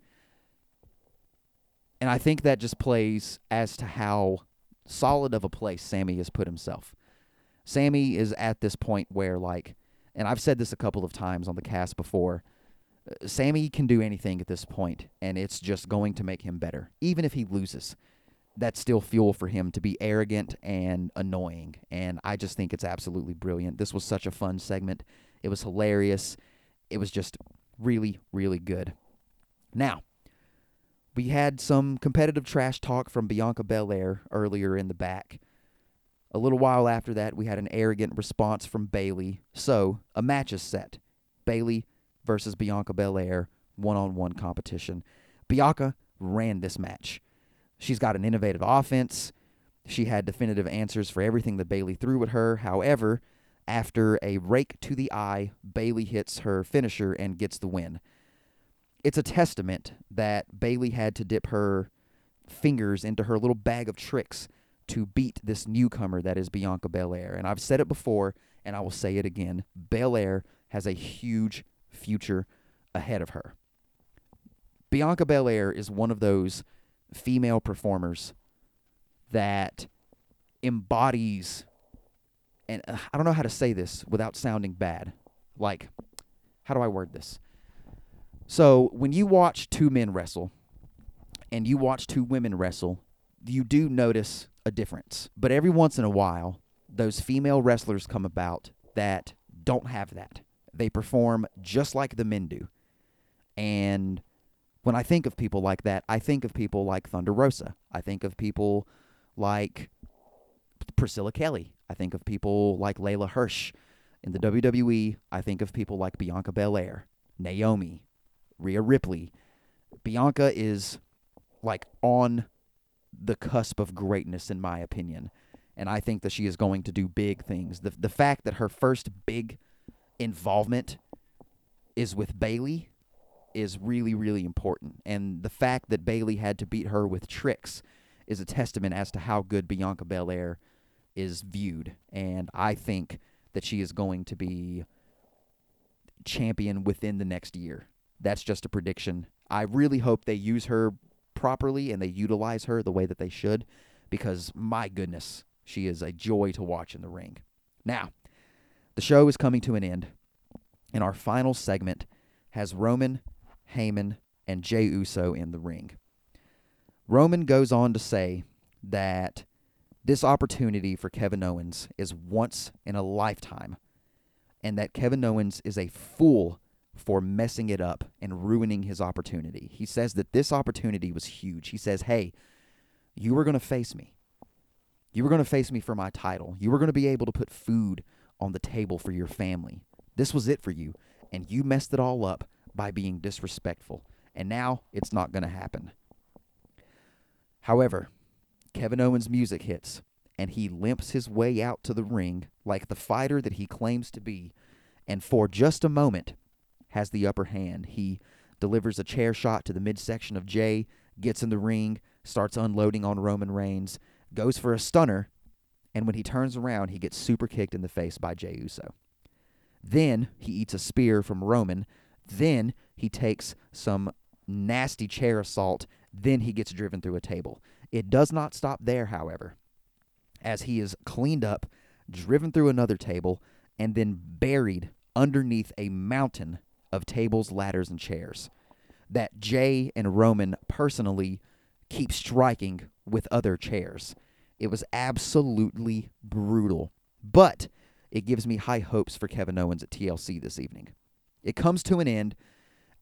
And I think that just plays as to how solid of a place Sami has put himself. Sami is at this point where, like, and I've said this a couple of times on the cast before. Uh, Sami can do anything at this point, and it's just going to make him better. Even if he loses, that's still fuel for him to be arrogant and annoying. And I just think it's absolutely brilliant. This was such a fun segment. It was hilarious. It was just really, really good. Now, we had some competitive trash talk from Bianca Belair earlier in the back. A little while after that, we had an arrogant response from Bayley. So, a match is set. Bayley versus Bianca Belair, one on one competition. Bianca ran this match. She's got an innovative offense. She had definitive answers for everything that Bayley threw at her. However, after a rake to the eye, Bayley hits her finisher and gets the win it's a testament that Bayley had to dip her fingers into her little bag of tricks to beat this newcomer that is Bianca Belair. And I've said it before, and I will say it again Belair has a huge future ahead of her. Bianca Belair is one of those female performers that embodies, and uh, I don't know how to say this without sounding bad. Like, how do I word this? So when you watch two men wrestle and you watch two women wrestle, you do notice a difference. But every once in a while, those female wrestlers come about that don't have that. They perform just like the men do. And when I think of people like that, I think of people like Thunder Rosa. I think of people like Priscilla Kelly. I think of people like Leyla Hirsch. In the WWE, I think of people like Bianca Belair, Naomi, Rhea Ripley. Bianca is like on the cusp of greatness in my opinion. And I think that she is going to do big things. The the fact that her first big involvement is with Bayley is really really important. And the fact that Bayley had to beat her with tricks is a testament as to how good Bianca Belair is viewed. And I think that she is going to be champion within the next year. That's just a prediction. I really hope they use her properly and they utilize her the way that they should because my goodness, she is a joy to watch in the ring. Now, the show is coming to an end, and our final segment has Roman, Heyman, and Jey Uso in the ring. Roman goes on to say that this opportunity for Kevin Owens is once in a lifetime, and that Kevin Owens is a fool for messing it up and ruining his opportunity. He says that this opportunity was huge. He says, Hey, you were going to face me. You were going to face me for my title. You were going to be able to put food on the table for your family. This was it for you. And you messed it all up by being disrespectful. And now it's not going to happen. However, Kevin Owens' music hits, and he limps his way out to the ring like the fighter that he claims to be, and for just a moment has the upper hand. He delivers a chair shot to the midsection of Jey, gets in the ring, starts unloading on Roman Reigns, goes for a stunner, and when he turns around, he gets super kicked in the face by Jey Uso. Then he eats a spear from Roman. Then he takes some nasty chair assault. Then he gets driven through a table. It does not stop there, however, as he is cleaned up, driven through another table, and then buried underneath a mountain of tables, ladders, and chairs that Jey and Roman personally keep striking with other chairs. It was absolutely brutal. But it gives me high hopes for Kevin Owens at TLC this evening. It comes to an end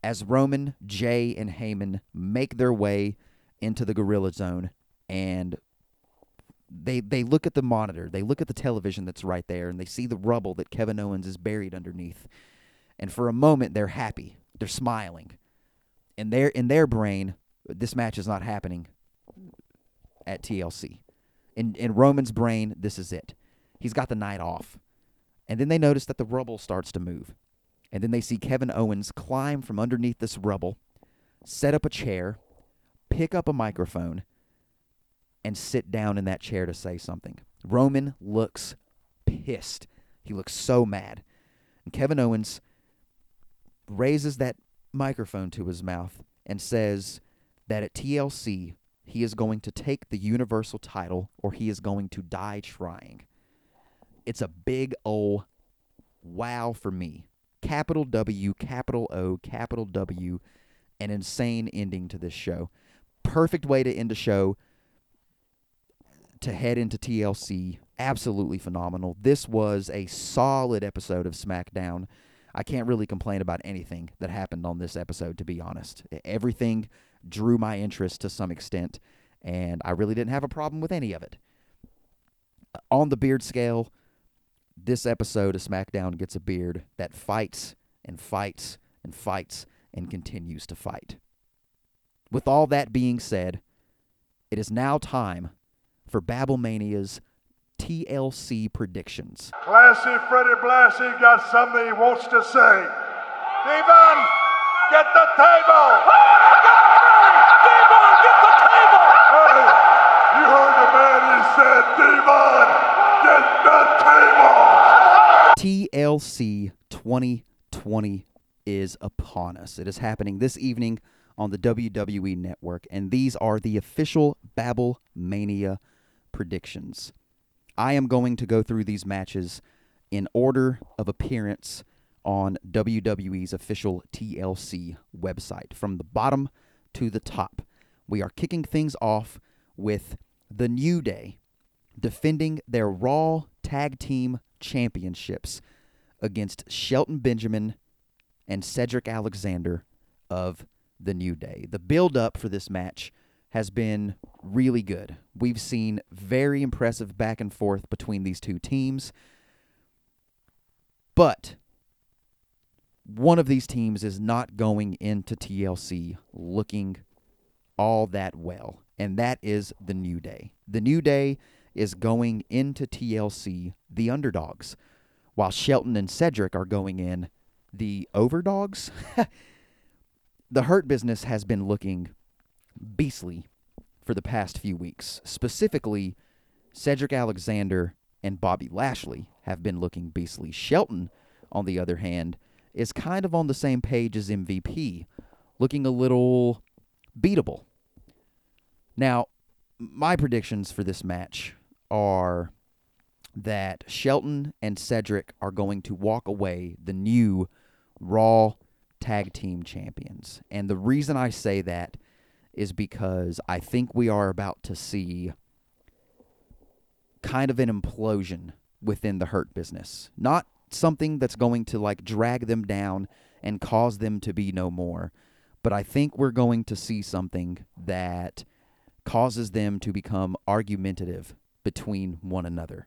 as Roman, Jey, and Heyman make their way into the Gorilla Zone and they they look at the monitor, they look at the television that's right there, and they see the rubble that Kevin Owens is buried underneath. And for a moment they're happy. They're smiling. In their in their brain, this match is not happening at TLC. In in Roman's brain, this is it. He's got the night off. And then they notice that the rubble starts to move. And then they see Kevin Owens climb from underneath this rubble, set up a chair, pick up a microphone, and sit down in that chair to say something. Roman looks pissed. He looks so mad. And Kevin Owens raises that microphone to his mouth and says that at TLC, he is going to take the Universal title or he is going to die trying. It's a big O wow for me. Capital W, capital O, capital W, an insane ending to this show. Perfect way to end a show to head into TLC. Absolutely phenomenal. This was a solid episode of SmackDown. I can't really complain about anything that happened on this episode, to be honest. Everything drew my interest to some extent, and I really didn't have a problem with any of it. Uh, on the beard scale, this episode of SmackDown gets a beard that fights and fights and fights and continues to fight. With all that being said, it is now time for Babblemania's TLC predictions. Classy Freddie Blassie got something he wants to say. Devon, get the table! Oh, Devon, get the table! Hey, you heard the man, he said, Devon, get the table! TLC 2020 is upon us. It is happening this evening on the WWE Network, and these are the official Babble Mania predictions. I am going to go through these matches in order of appearance on WWE's official TLC website from the bottom to the top. We are kicking things off with The New Day defending their Raw Tag Team Championships against Shelton Benjamin and Cedric Alexander of The New Day. The build up for this match has been really good. We've seen very impressive back and forth between these two teams. But one of these teams is not going into TLC looking all that well, and that is the New Day. The New Day is going into TLC the underdogs, while Shelton and Cedric are going in the overdogs. the Hurt Business has been looking beastly for the past few weeks. Specifically, Cedric Alexander and Bobby Lashley have been looking beastly. Shelton, on the other hand, is kind of on the same page as MVP, looking a little beatable. Now, my predictions for this match are that Shelton and Cedric are going to walk away the new Raw Tag Team Champions. And the reason I say that is because I think we are about to see kind of an implosion within the hurt business. Not something that's going to like drag them down and cause them to be no more. But I think we're going to see something that causes them to become argumentative between one another.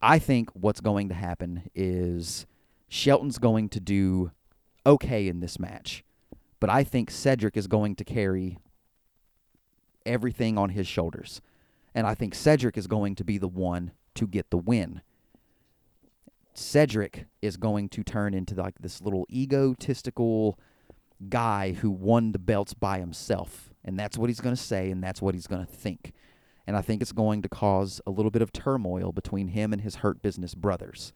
I think what's going to happen is Shelton's going to do okay in this match, but I think Cedric is going to carry everything on his shoulders. And I think Cedric is going to be the one to get the win. Cedric is going to turn into like this little egotistical guy who won the belts by himself. And that's what he's going to say, and that's what he's going to think. And I think it's going to cause a little bit of turmoil between him and his Hurt Business brothers.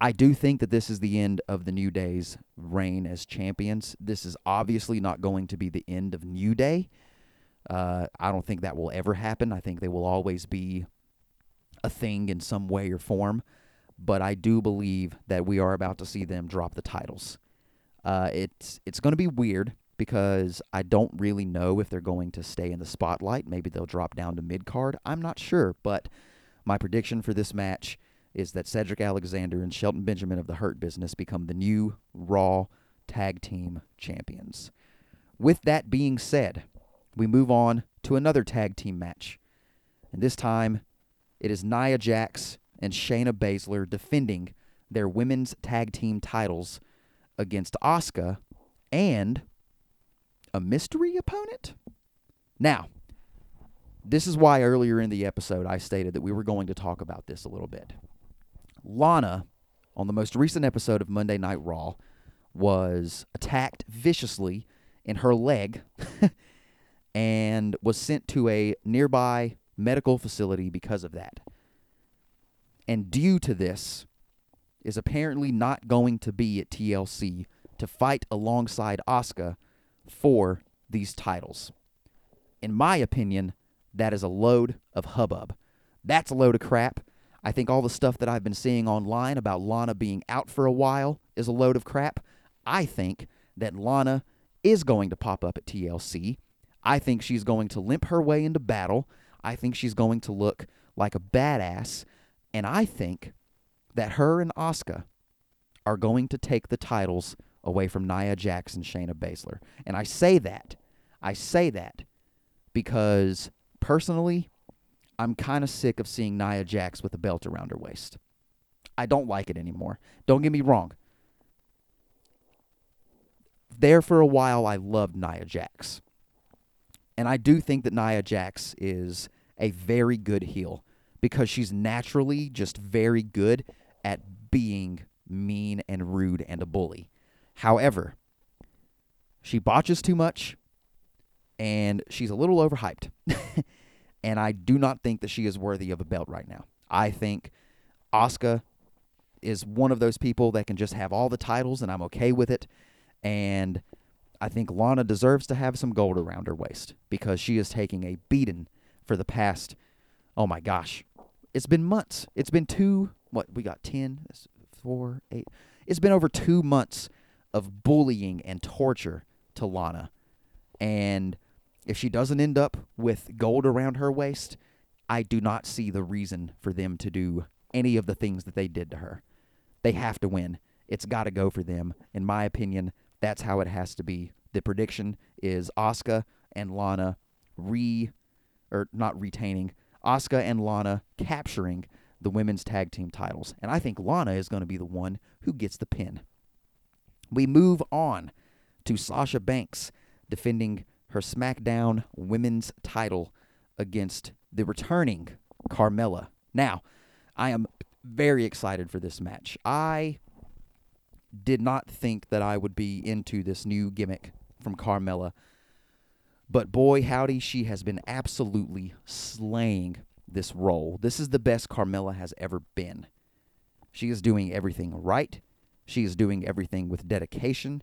I do think that this is the end of the New Day's reign as champions. This is obviously not going to be the end of New Day. Uh, I don't think that will ever happen. I think they will always be a thing in some way or form. But I do believe that we are about to see them drop the titles. Uh, it's it's going to be weird because I don't really know if they're going to stay in the spotlight. Maybe they'll drop down to mid card. I'm not sure, but my prediction for this match is that Cedric Alexander and Shelton Benjamin of the Hurt Business become the new Raw Tag Team Champions. With that being said, we move on to another tag team match. And this time, it is Nia Jax and Shayna Baszler defending their women's tag team titles against Asuka and a mystery opponent? Now, this is why earlier in the episode I stated that we were going to talk about this a little bit. Lana, on the most recent episode of Monday Night Raw, was attacked viciously in her leg and was sent to a nearby medical facility because of that. And due to this, is apparently not going to be at TLC to fight alongside Asuka for these titles. In my opinion, that is a load of hubbub. That's a load of crap. I think all the stuff that I've been seeing online about Lana being out for a while is a load of crap. I think that Lana is going to pop up at TLC. I think she's going to limp her way into battle. I think she's going to look like a badass. And I think that her and Asuka are going to take the titles away from Nia and Shayna Baszler. And I say that. I say that because personally, I'm kind of sick of seeing Nia Jax with a belt around her waist. I don't like it anymore. Don't get me wrong. There for a while, I loved Nia Jax. And I do think that Nia Jax is a very good heel because she's naturally just very good at being mean and rude and a bully. However, she botches too much and she's a little overhyped. and I do not think that she is worthy of a belt right now. I think Asuka is one of those people that can just have all the titles and I'm okay with it. And I think Lana deserves to have some gold around her waist because she is taking a beating for the past, oh my gosh, it's been months. It's been two, what, we got 10, four, eight. It's been over two months of bullying and torture to Lana. And if she doesn't end up with gold around her waist, I do not see the reason for them to do any of the things that they did to her. They have to win. It's got to go for them. In my opinion, that's how it has to be. The prediction is Asuka and Lana re or not retaining Asuka and Lana capturing the women's tag team titles. And I think Lana is going to be the one who gets the pin. We move on to Sasha Banks defending her SmackDown women's title against the returning Carmella. Now, I am very excited for this match. I did not think that I would be into this new gimmick from Carmella. But boy, howdy, she has been absolutely slaying this role. This is the best Carmella has ever been. She is doing everything right. She is doing everything with dedication.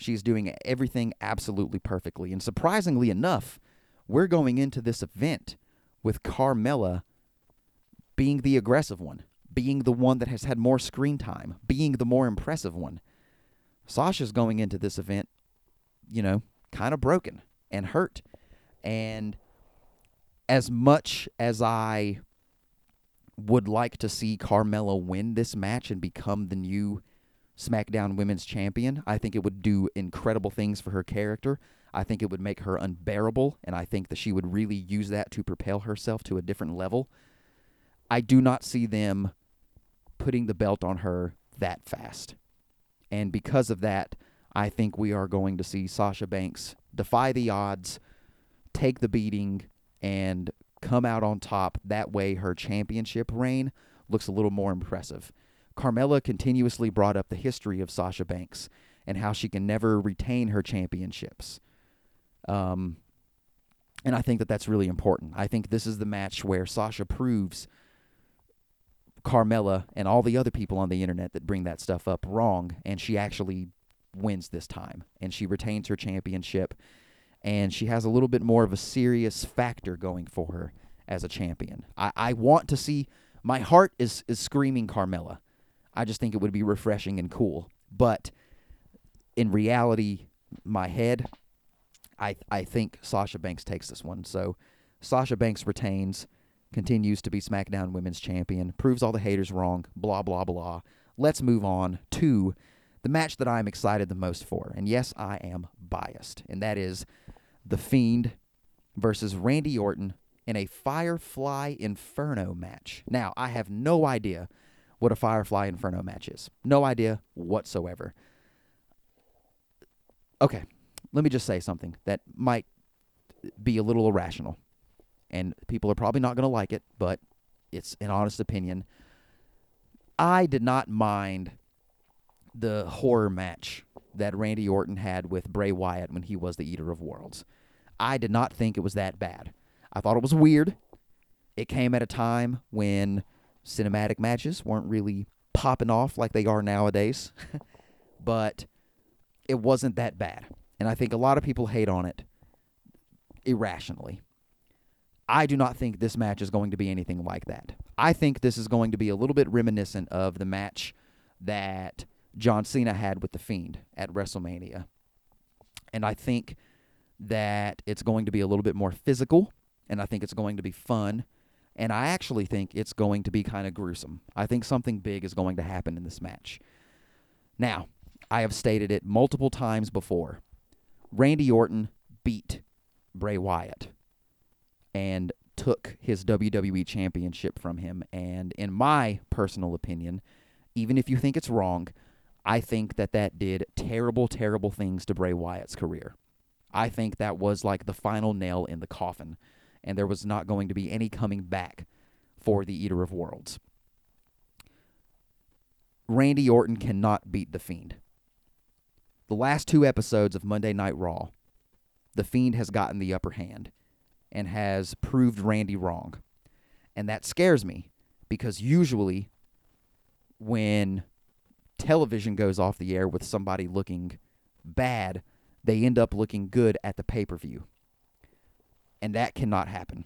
She's doing everything absolutely perfectly. And surprisingly enough, we're going into this event with Carmella being the aggressive one, being the one that has had more screen time, being the more impressive one. Sasha's going into this event, you know, kind of broken and hurt. And as much as I would like to see Carmella win this match and become the new SmackDown Women's Champion. I think it would do incredible things for her character. I think it would make her unbearable, and I think that she would really use that to propel herself to a different level. I do not see them putting the belt on her that fast. And because of that, I think we are going to see Sasha Banks defy the odds, take the beating, and come out on top. That way, her championship reign looks a little more impressive. Carmella continuously brought up the history of Sasha Banks and how she can never retain her championships. Um, and I think that that's really important. I think this is the match where Sasha proves Carmella and all the other people on the internet that bring that stuff up wrong, and she actually wins this time, and she retains her championship, and she has a little bit more of a serious factor going for her as a champion. I, I want to see. My heart is is screaming Carmella. I just think it would be refreshing and cool, but in reality, my head, I I think Sasha Banks takes this one. So Sasha Banks retains continues to be SmackDown Women's Champion, proves all the haters wrong, blah, blah, blah. Let's move on to the match that I'm excited the most for. And yes, I am biased, and that is The Fiend versus Randy Orton in a Firefly Inferno match. Now, I have no idea what a Firefly Inferno match is. No idea whatsoever. Okay, let me just say something that might be a little irrational and people are probably not going to like it, but it's an honest opinion. I did not mind the horror match that Randy Orton had with Bray Wyatt when he was the Eater of Worlds. I did not think it was that bad. I thought it was weird. It came at a time when cinematic matches weren't really popping off like they are nowadays, but it wasn't that bad. And I think a lot of people hate on it irrationally. I do not think this match is going to be anything like that. I think this is going to be a little bit reminiscent of the match that John Cena had with The Fiend at WrestleMania. And I think that it's going to be a little bit more physical, and I think it's going to be fun. And I actually think it's going to be kind of gruesome. I think something big is going to happen in this match. Now, I have stated it multiple times before. Randy Orton beat Bray Wyatt and took his WWE championship from him. And in my personal opinion, even if you think it's wrong, I think that that did terrible, terrible things to Bray Wyatt's career. I think that was like the final nail in the coffin, and there was not going to be any coming back for the Eater of Worlds. Randy Orton cannot beat The Fiend. The last two episodes of Monday Night Raw, The Fiend has gotten the upper hand and has proved Randy wrong. And that scares me because usually when television goes off the air with somebody looking bad, they end up looking good at the pay per view. And that cannot happen.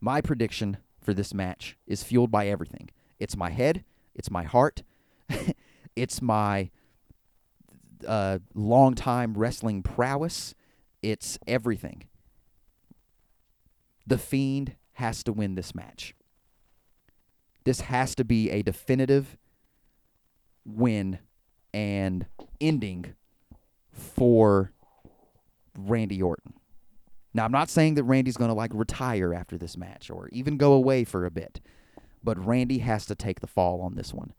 My prediction for this match is fueled by everything it's my head, it's my heart, it's my uh, long time wrestling prowess, it's everything. The Fiend has to win this match. This has to be a definitive win and ending for Randy Orton. Now, I'm not saying that Randy's going to like retire after this match or even go away for a bit, but Randy has to take the fall on this one.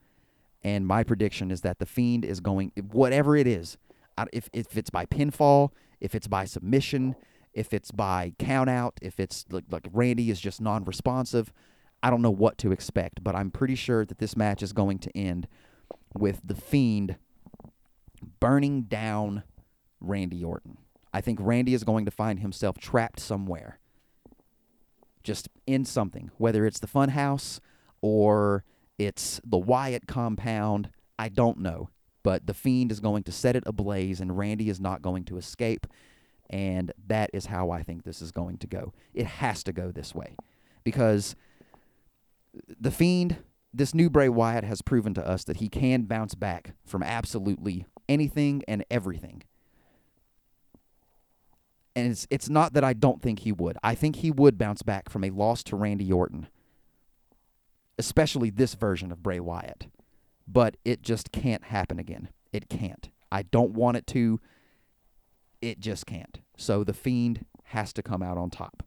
And my prediction is that the Fiend is going, whatever it is, if, if it's by pinfall, if it's by submission, if it's by count out, if it's like, like Randy is just non responsive. I don't know what to expect, but I'm pretty sure that this match is going to end with The Fiend burning down Randy Orton. I think Randy is going to find himself trapped somewhere, just in something, whether it's the Funhouse or it's the Wyatt compound. I don't know. But The Fiend is going to set it ablaze, and Randy is not going to escape. And that is how I think this is going to go. It has to go this way because the Fiend, this new Bray Wyatt, has proven to us that he can bounce back from absolutely anything and everything. And it's, it's not that I don't think he would. I think he would bounce back from a loss to Randy Orton. especially this version of Bray Wyatt. But it just can't happen again. It can't. I don't want it to. It just can't. So the Fiend has to come out on top.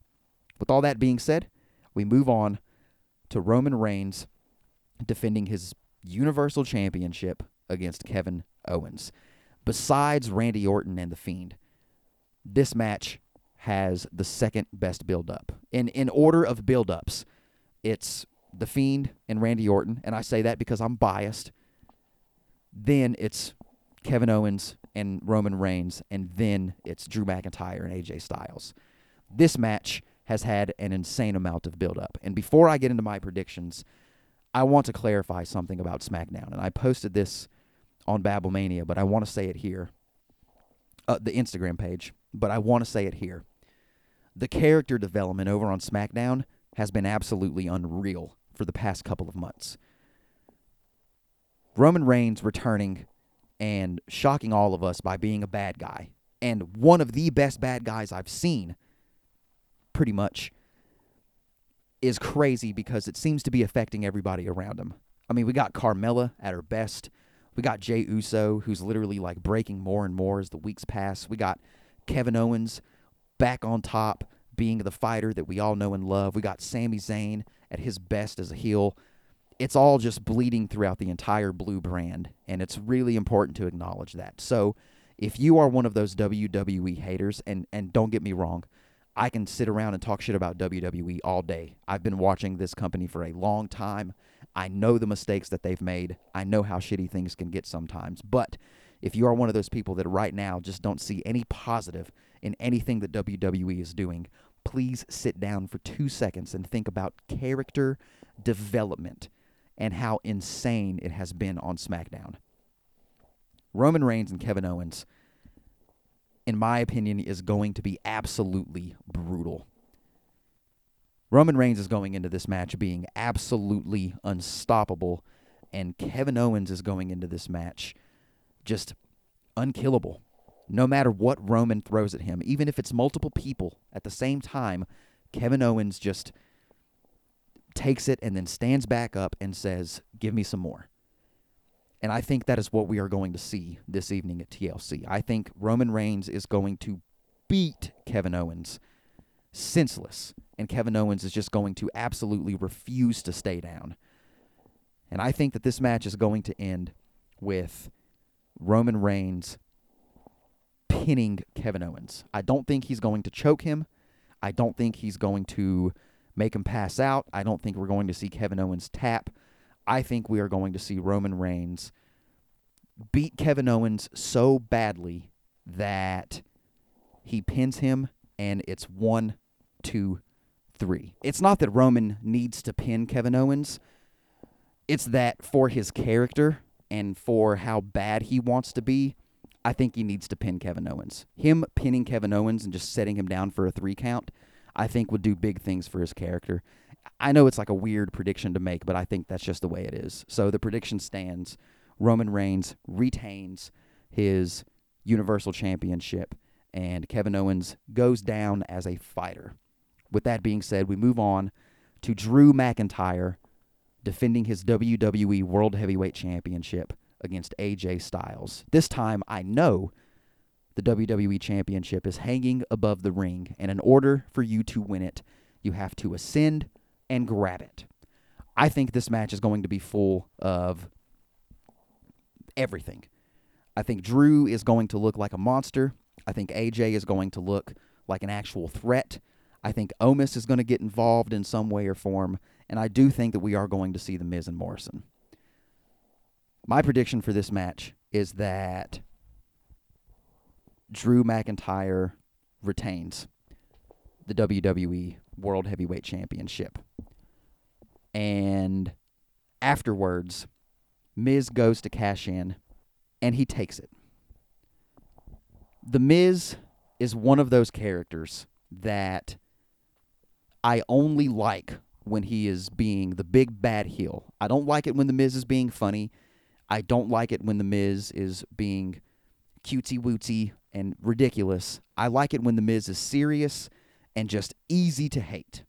With all that being said, we move on to Roman Reigns defending his Universal Championship against Kevin Owens. Besides Randy Orton and The Fiend, this match has the second best build up. In in order of build ups, it's The Fiend and Randy Orton, and I say that because I'm biased. Then it's Kevin Owens and Roman Reigns, and then it's Drew McIntyre and AJ Styles. This match has had an insane amount of build up. And before I get into my predictions, I want to clarify something about SmackDown. And I posted this on Babblemania, but I want to say it here. Uh, the Instagram page, but I want to say it here. The character development over on SmackDown has been absolutely unreal for the past couple of months. Roman Reigns returning and shocking all of us by being a bad guy, and one of the best bad guys I've seen, pretty much, is crazy because it seems to be affecting everybody around him. I mean, we got Carmella at her best. We got Jey Uso, who's literally like breaking more and more as the weeks pass. We got Kevin Owens back on top, being the fighter that we all know and love. We got Sami Zayn at his best as a heel. It's all just bleeding throughout the entire blue brand, and it's really important to acknowledge that. So, if you are one of those WWE haters, and, and don't get me wrong, I can sit around and talk shit about WWE all day. I've been watching this company for a long time. I know the mistakes that they've made. I know how shitty things can get sometimes. But if you are one of those people that right now just don't see any positive in anything that WWE is doing, please sit down for two seconds and think about character development and how insane it has been on SmackDown. Roman Reigns and Kevin Owens, in my opinion, is going to be absolutely brutal. Roman Reigns is going into this match being absolutely unstoppable, and Kevin Owens is going into this match just unkillable. No matter what Roman throws at him, even if it's multiple people at the same time, Kevin Owens just takes it and then stands back up and says, Give me some more. And I think that is what we are going to see this evening at TLC. I think Roman Reigns is going to beat Kevin Owens senseless, and Kevin Owens is just going to absolutely refuse to stay down. And I think that this match is going to end with Roman Reigns pinning Kevin Owens. I don't think he's going to choke him. I don't think he's going to make him pass out. I don't think we're going to see Kevin Owens tap. I think we are going to see Roman Reigns beat Kevin Owens so badly that he pins him and it's one, two, three. It's not that Roman needs to pin Kevin Owens, it's that for his character and for how bad he wants to be, I think he needs to pin Kevin Owens. Him pinning Kevin Owens and just setting him down for a three count, I think would do big things for his character. I know it's like a weird prediction to make, but I think that's just the way it is. So the prediction stands. Roman Reigns retains his Universal Championship, and Kevin Owens goes down as a fighter. With that being said, we move on to Drew McIntyre defending his WWE World Heavyweight Championship against AJ Styles. This time, I know the WWE Championship is hanging above the ring, and in order for you to win it, you have to ascend and grab it. I think this match is going to be full of everything. I think Drew is going to look like a monster. I think AJ is going to look like an actual threat. I think Omos is going to get involved in some way or form. And I do think that we are going to see The Miz and Morrison. My prediction for this match is that Drew McIntyre retains the WWE World Heavyweight Championship. And afterwards, Miz goes to cash in and he takes it. The Miz is one of those characters that I only like when he is being the big bad heel. I don't like it when the Miz is being funny. I don't like it when the Miz is being cutesy wootsy and ridiculous. I like it when the Miz is serious and just easy to hate.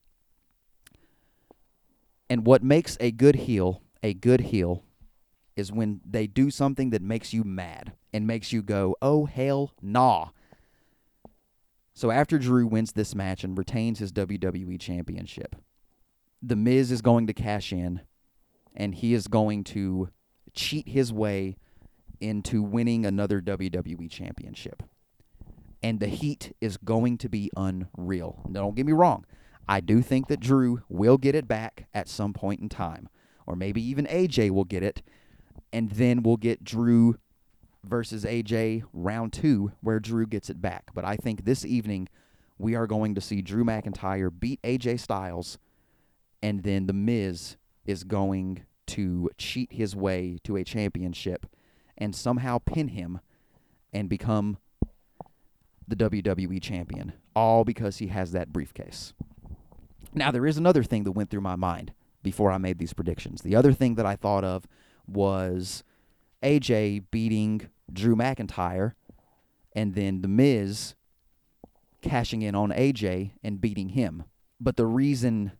And what makes a good heel a good heel is when they do something that makes you mad and makes you go, oh, hell nah. So after Drew wins this match and retains his WWE Championship, The Miz is going to cash in and he is going to cheat his way into winning another WWE Championship. And the heat is going to be unreal. Don't get me wrong. I do think that Drew will get it back at some point in time. Or maybe even AJ will get it. And then we'll get Drew versus AJ round two, where Drew gets it back. But I think this evening we are going to see Drew McIntyre beat AJ Styles. And then The Miz is going to cheat his way to a championship and somehow pin him and become the WWE champion, all because he has that briefcase. Now, there is another thing that went through my mind before I made these predictions. The other thing that I thought of was AJ beating Drew McIntyre and then The Miz cashing in on AJ and beating him. But the reason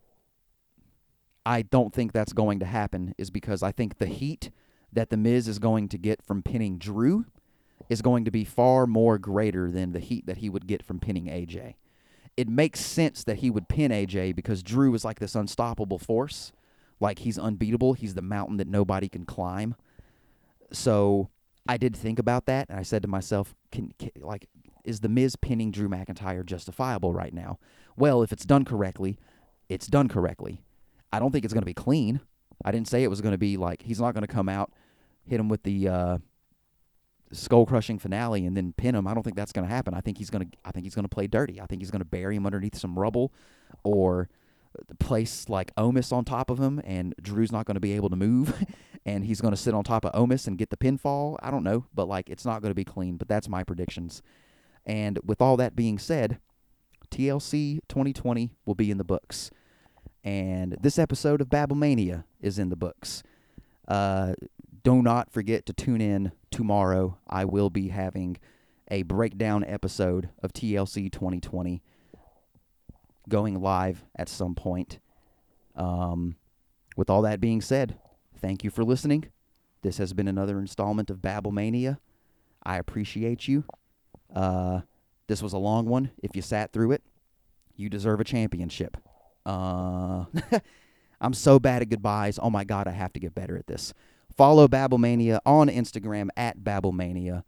I don't think that's going to happen is because I think the heat that The Miz is going to get from pinning Drew is going to be far more greater than the heat that he would get from pinning AJ. It makes sense that he would pin AJ because Drew is like this unstoppable force. Like he's unbeatable. He's the mountain that nobody can climb. So I did think about that, and I said to myself, can, can like, is the Miz pinning Drew McIntyre justifiable right now? Well, if it's done correctly, it's done correctly. I don't think it's going to be clean. I didn't say it was going to be like he's not going to come out, hit him with the uh, skull crushing finale, and then pin him. I don't think that's going to happen. I think he's going to. I think he's going to play dirty. I think he's going to bury him underneath some rubble, or place like Omos on top of him, and Drew's not going to be able to move, and he's going to sit on top of Omos and get the pinfall. I don't know, but like it's not going to be clean. But that's my predictions. And with all that being said, TLC 2020 will be in the books. And this episode of Babblemania is in the books. Uh, do not forget to tune in tomorrow. I will be having a breakdown episode of TLC 2020 going live at some point. Um, with all that being said, thank you for listening. This has been another installment of Babblemania. I appreciate you. Uh, this was a long one. If you sat through it, you deserve a championship. Uh, I'm so bad at goodbyes. Oh my God, I have to get better at this. Follow Babblemania on Instagram at Babblemania.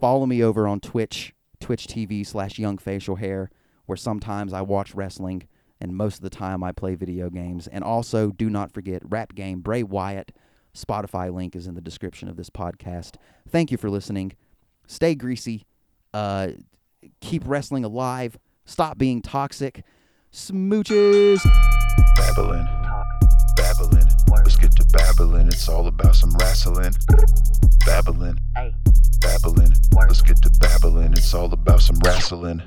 Follow me over on Twitch, Twitch TV slash Young Facial Hair, where sometimes I watch wrestling and most of the time I play video games. And also, do not forget Rap Game Bray Wyatt. Spotify link is in the description of this podcast. Thank you for listening. Stay greasy. Uh, keep wrestling alive. Stop being toxic. Smooches. Babbling. Babbling. Let's get to babbling. It's all about some wrestling. Babbling. Babbling. Let's get to babbling. It's all about some wrestling.